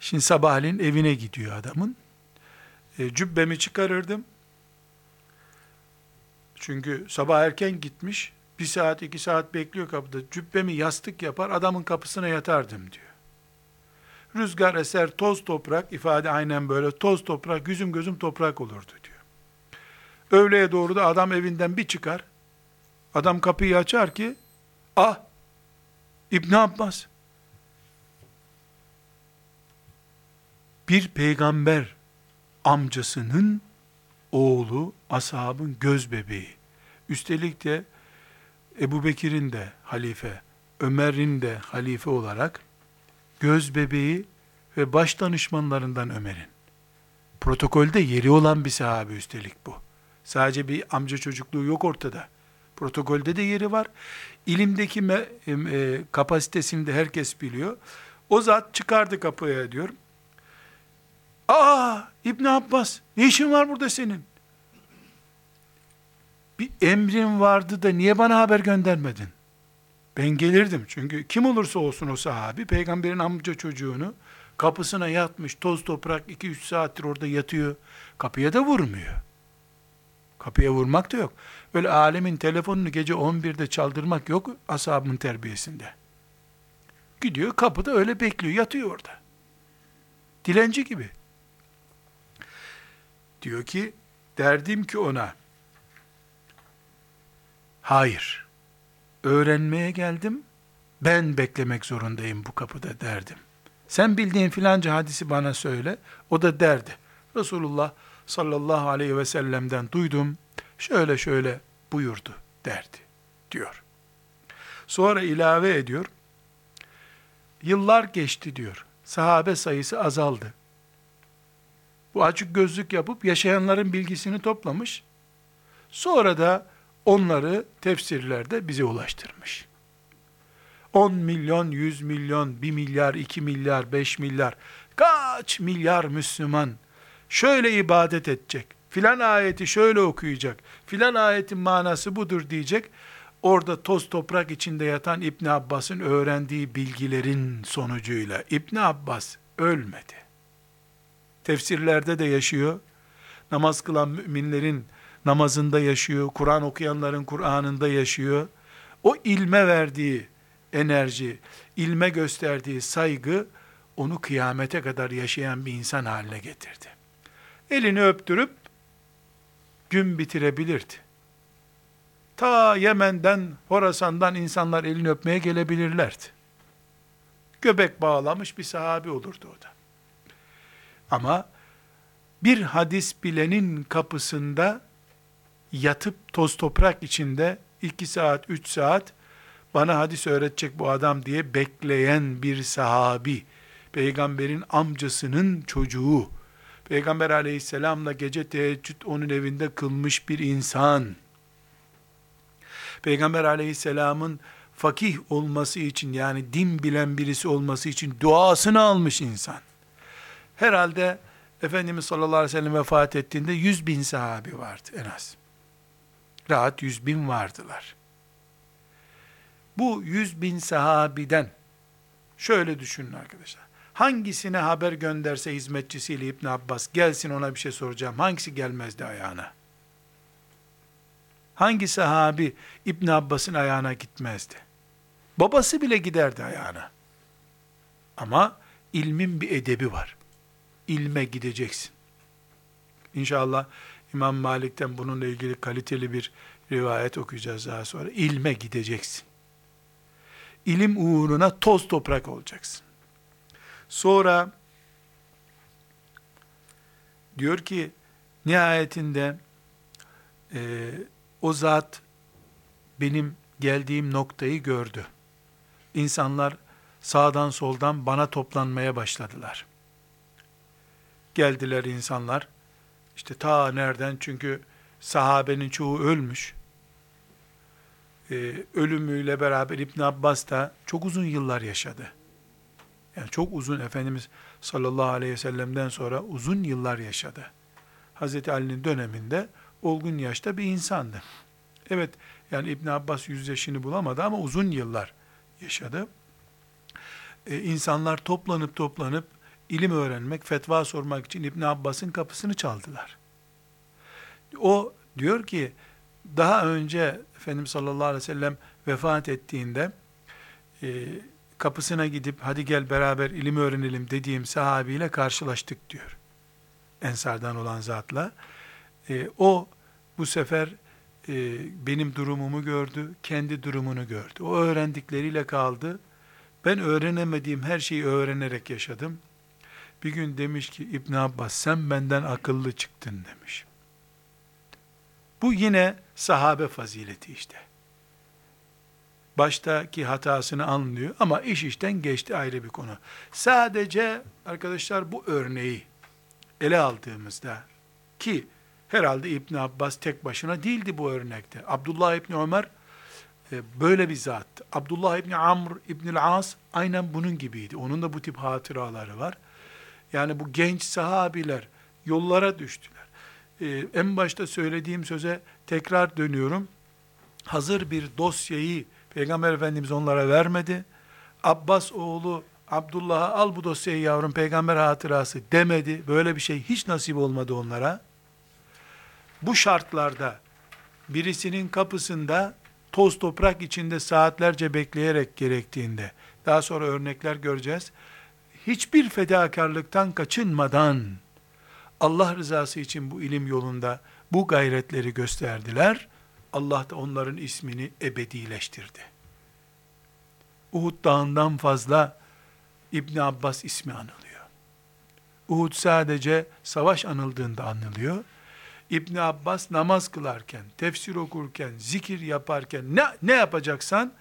Şimdi sabahleyin evine gidiyor adamın. E, cübbemi çıkarırdım. Çünkü sabah erken gitmiş. Bir saat, iki saat bekliyor kapıda. Cübbemi yastık yapar, adamın kapısına yatardım diyor. Rüzgar eser, toz toprak, ifade aynen böyle, toz toprak, yüzüm gözüm toprak olurdu diyor. Öğleye doğru da adam evinden bir çıkar. Adam kapıyı açar ki, ah, İbn Abbas. Bir peygamber amcasının oğlu, ashabın göz bebeği. Üstelik de Ebu Bekir'in de halife, Ömer'in de halife olarak göz bebeği ve baş danışmanlarından Ömer'in. Protokolde yeri olan bir sahabe üstelik bu. Sadece bir amca çocukluğu yok ortada. Protokolde de yeri var. İlimdeki me, e, kapasitesini de herkes biliyor. O zat çıkardı kapıya diyor. Aa İbn Abbas ne işin var burada senin? Bir emrin vardı da niye bana haber göndermedin? Ben gelirdim çünkü kim olursa olsun o sahabi peygamberin amca çocuğunu kapısına yatmış toz toprak 2-3 saattir orada yatıyor. Kapıya da vurmuyor. Kapıya vurmak da yok. Öyle alemin telefonunu gece 11'de çaldırmak yok ashabın terbiyesinde. Gidiyor kapıda öyle bekliyor yatıyor orada. Dilenci gibi. Diyor ki derdim ki ona hayır öğrenmeye geldim ben beklemek zorundayım bu kapıda derdim. Sen bildiğin filanca hadisi bana söyle. O da derdi. Resulullah sallallahu aleyhi ve sellem'den duydum. Şöyle şöyle buyurdu derdi diyor. Sonra ilave ediyor. Yıllar geçti diyor. Sahabe sayısı azaldı. Bu açık gözlük yapıp yaşayanların bilgisini toplamış. Sonra da onları tefsirlerde bize ulaştırmış. 10 milyon, 100 milyon, 1 milyar, 2 milyar, 5 milyar, kaç milyar Müslüman şöyle ibadet edecek, filan ayeti şöyle okuyacak, filan ayetin manası budur diyecek, orada toz toprak içinde yatan İbn Abbas'ın öğrendiği bilgilerin sonucuyla İbn Abbas ölmedi tefsirlerde de yaşıyor. Namaz kılan müminlerin namazında yaşıyor. Kur'an okuyanların Kur'an'ında yaşıyor. O ilme verdiği enerji, ilme gösterdiği saygı onu kıyamete kadar yaşayan bir insan haline getirdi. Elini öptürüp gün bitirebilirdi. Ta Yemen'den, Horasan'dan insanlar elini öpmeye gelebilirlerdi. Göbek bağlamış bir sahabi olurdu o da. Ama bir hadis bilenin kapısında yatıp toz toprak içinde iki saat, üç saat bana hadis öğretecek bu adam diye bekleyen bir sahabi, peygamberin amcasının çocuğu, peygamber aleyhisselamla gece teheccüd onun evinde kılmış bir insan, Peygamber aleyhisselamın fakih olması için yani din bilen birisi olması için duasını almış insan. Herhalde Efendimiz sallallahu aleyhi ve sellem vefat ettiğinde yüz bin sahabi vardı en az. Rahat yüz bin vardılar. Bu yüz bin sahabiden şöyle düşünün arkadaşlar. Hangisine haber gönderse hizmetçisiyle İbn Abbas gelsin ona bir şey soracağım. Hangisi gelmezdi ayağına? Hangi sahabi İbn Abbas'ın ayağına gitmezdi? Babası bile giderdi ayağına. Ama ilmin bir edebi var. İlme gideceksin. İnşallah İmam Malik'ten bununla ilgili kaliteli bir rivayet okuyacağız daha sonra. İlme gideceksin. İlim uğruna toz toprak olacaksın. Sonra diyor ki nihayetinde e, o zat benim geldiğim noktayı gördü. İnsanlar sağdan soldan bana toplanmaya başladılar. Geldiler insanlar. İşte ta nereden? Çünkü sahabenin çoğu ölmüş. Ee, ölümüyle beraber İbn Abbas da çok uzun yıllar yaşadı. Yani çok uzun Efendimiz sallallahu aleyhi ve sellem'den sonra uzun yıllar yaşadı. Hazreti Ali'nin döneminde olgun yaşta bir insandı. Evet yani İbn Abbas yüz yaşını bulamadı ama uzun yıllar yaşadı. Ee, insanlar toplanıp toplanıp ilim öğrenmek, fetva sormak için İbn Abbas'ın kapısını çaldılar. O diyor ki daha önce Efendimiz sallallahu aleyhi ve sellem vefat ettiğinde e, kapısına gidip hadi gel beraber ilim öğrenelim dediğim sahabiyle karşılaştık diyor. Ensardan olan zatla. E, o bu sefer e, benim durumumu gördü, kendi durumunu gördü. O öğrendikleriyle kaldı. Ben öğrenemediğim her şeyi öğrenerek yaşadım. Bir gün demiş ki İbn Abbas sen benden akıllı çıktın demiş. Bu yine sahabe fazileti işte. Baştaki hatasını anlıyor ama iş işten geçti ayrı bir konu. Sadece arkadaşlar bu örneği ele aldığımızda ki herhalde İbn Abbas tek başına değildi bu örnekte. Abdullah İbni Ömer e, böyle bir zat. Abdullah İbni Amr İbni As aynen bunun gibiydi. Onun da bu tip hatıraları var. Yani bu genç sahabiler yollara düştüler. Ee, en başta söylediğim söze tekrar dönüyorum. Hazır bir dosyayı Peygamber Efendimiz onlara vermedi. Abbas oğlu Abdullah'a al bu dosyayı yavrum peygamber hatırası demedi. Böyle bir şey hiç nasip olmadı onlara. Bu şartlarda birisinin kapısında toz toprak içinde saatlerce bekleyerek gerektiğinde, daha sonra örnekler göreceğiz. Hiçbir fedakarlıktan kaçınmadan, Allah rızası için bu ilim yolunda bu gayretleri gösterdiler. Allah da onların ismini ebedileştirdi. Uhud dağından fazla İbn Abbas ismi anılıyor. Uhud sadece savaş anıldığında anılıyor. İbn Abbas namaz kılarken, tefsir okurken, zikir yaparken ne ne yapacaksan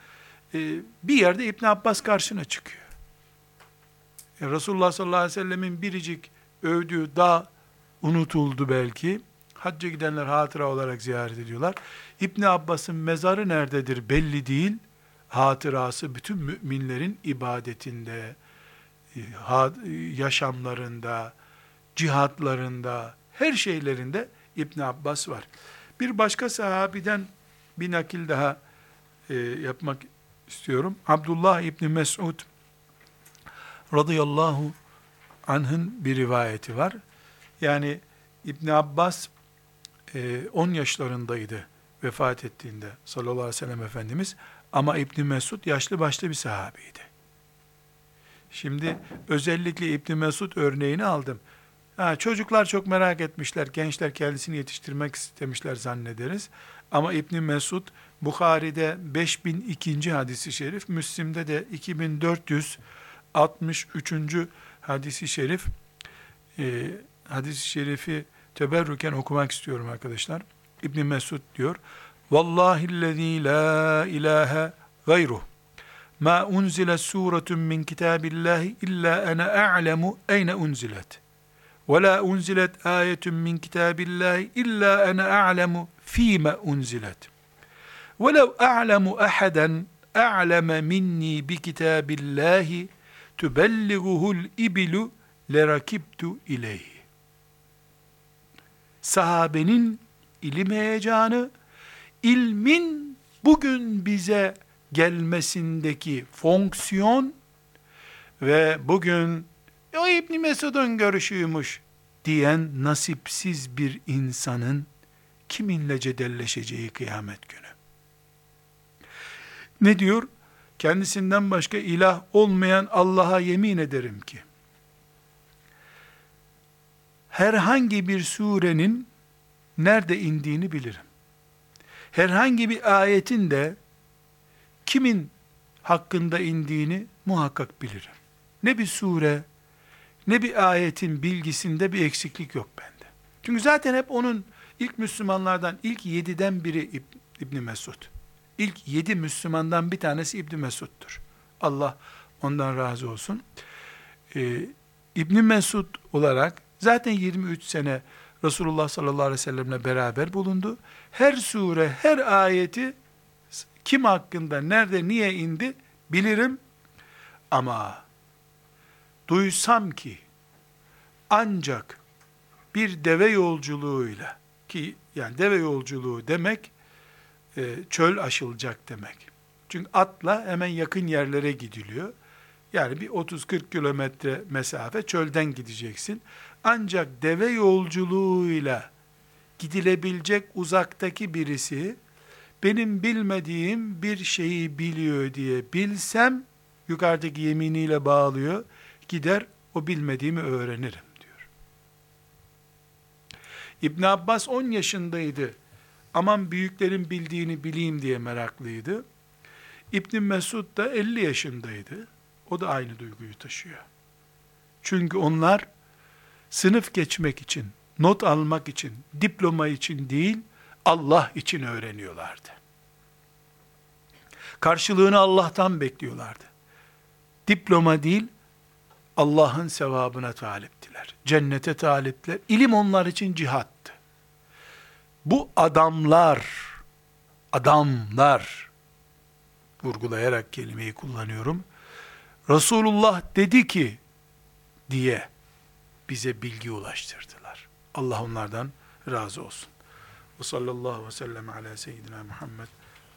e, bir yerde İbn Abbas karşına çıkıyor. E, Resulullah sallallahu aleyhi ve sellemin biricik övdüğü dağ unutuldu belki. Hacca gidenler hatıra olarak ziyaret ediyorlar. İbn Abbas'ın mezarı nerededir belli değil. Hatırası bütün müminlerin ibadetinde, e, yaşamlarında, cihatlarında, her şeylerinde İbn Abbas var. Bir başka sahabiden bir nakil daha e, yapmak istiyorum. Abdullah İbni Mes'ud radıyallahu anh'ın bir rivayeti var. Yani İbn Abbas e, 10 yaşlarındaydı vefat ettiğinde sallallahu aleyhi ve sellem Efendimiz ama İbn Mesud yaşlı başlı bir sahabeydi. Şimdi özellikle İbn Mesud örneğini aldım. Ha, çocuklar çok merak etmişler, gençler kendisini yetiştirmek istemişler zannederiz. Ama İbn Mesud Bukhari'de 5002. hadisi şerif, Müslim'de de 63. hadisi şerif e, hadisi şerifi teberrüken okumak istiyorum arkadaşlar. İbn Mesud diyor. Vallahillezî la ilahe gayruh. Ma unzile suretun min kitabillahi illa ana a'lemu eyne unzilet. Ve la unzilet ayetun min kitabillahi illa ana a'lemu fîme unzilet. Ve lev a'lemu ahaden a'leme minni bi kitabillahi tübelliguhul ibilu lerakibtu ileyhi. Sahabenin ilim heyecanı, ilmin bugün bize gelmesindeki fonksiyon ve bugün o İbn Mesud'un görüşüymüş diyen nasipsiz bir insanın kiminle cedelleşeceği kıyamet günü. Ne diyor? Kendisinden başka ilah olmayan Allah'a yemin ederim ki herhangi bir surenin nerede indiğini bilirim. Herhangi bir ayetin de kimin hakkında indiğini muhakkak bilirim. Ne bir sure, ne bir ayetin bilgisinde bir eksiklik yok bende. Çünkü zaten hep onun ilk Müslümanlardan ilk yediden biri İb- İbni Mesud. İlk yedi Müslümandan bir tanesi İbni Mesud'dur. Allah ondan razı olsun. Ee, İbni Mesud olarak zaten 23 sene Resulullah sallallahu aleyhi ve sellemle beraber bulundu. Her sure, her ayeti kim hakkında, nerede, niye indi bilirim. Ama duysam ki ancak bir deve yolculuğuyla ki yani deve yolculuğu demek çöl aşılacak demek. Çünkü atla hemen yakın yerlere gidiliyor. Yani bir 30-40 kilometre mesafe çölden gideceksin. Ancak deve yolculuğuyla gidilebilecek uzaktaki birisi benim bilmediğim bir şeyi biliyor diye bilsem yukarıdaki yeminiyle bağlıyor. Gider o bilmediğimi öğrenirim diyor. İbn Abbas 10 yaşındaydı. Aman büyüklerin bildiğini bileyim diye meraklıydı. İbn Mesud da 50 yaşındaydı. O da aynı duyguyu taşıyor. Çünkü onlar sınıf geçmek için, not almak için, diploma için değil, Allah için öğreniyorlardı. Karşılığını Allah'tan bekliyorlardı. Diploma değil, Allah'ın sevabına taliptiler. Cennete taliptiler. İlim onlar için cihattı. Bu adamlar, adamlar, vurgulayarak kelimeyi kullanıyorum. Resulullah dedi ki, diye bize bilgi ulaştırdılar. Allah onlardan razı olsun. Ve sallallahu ve sellem ala seyyidina Muhammed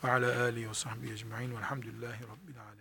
ve ala alihi ve sahbihi ecma'in velhamdülillahi rabbil alemin.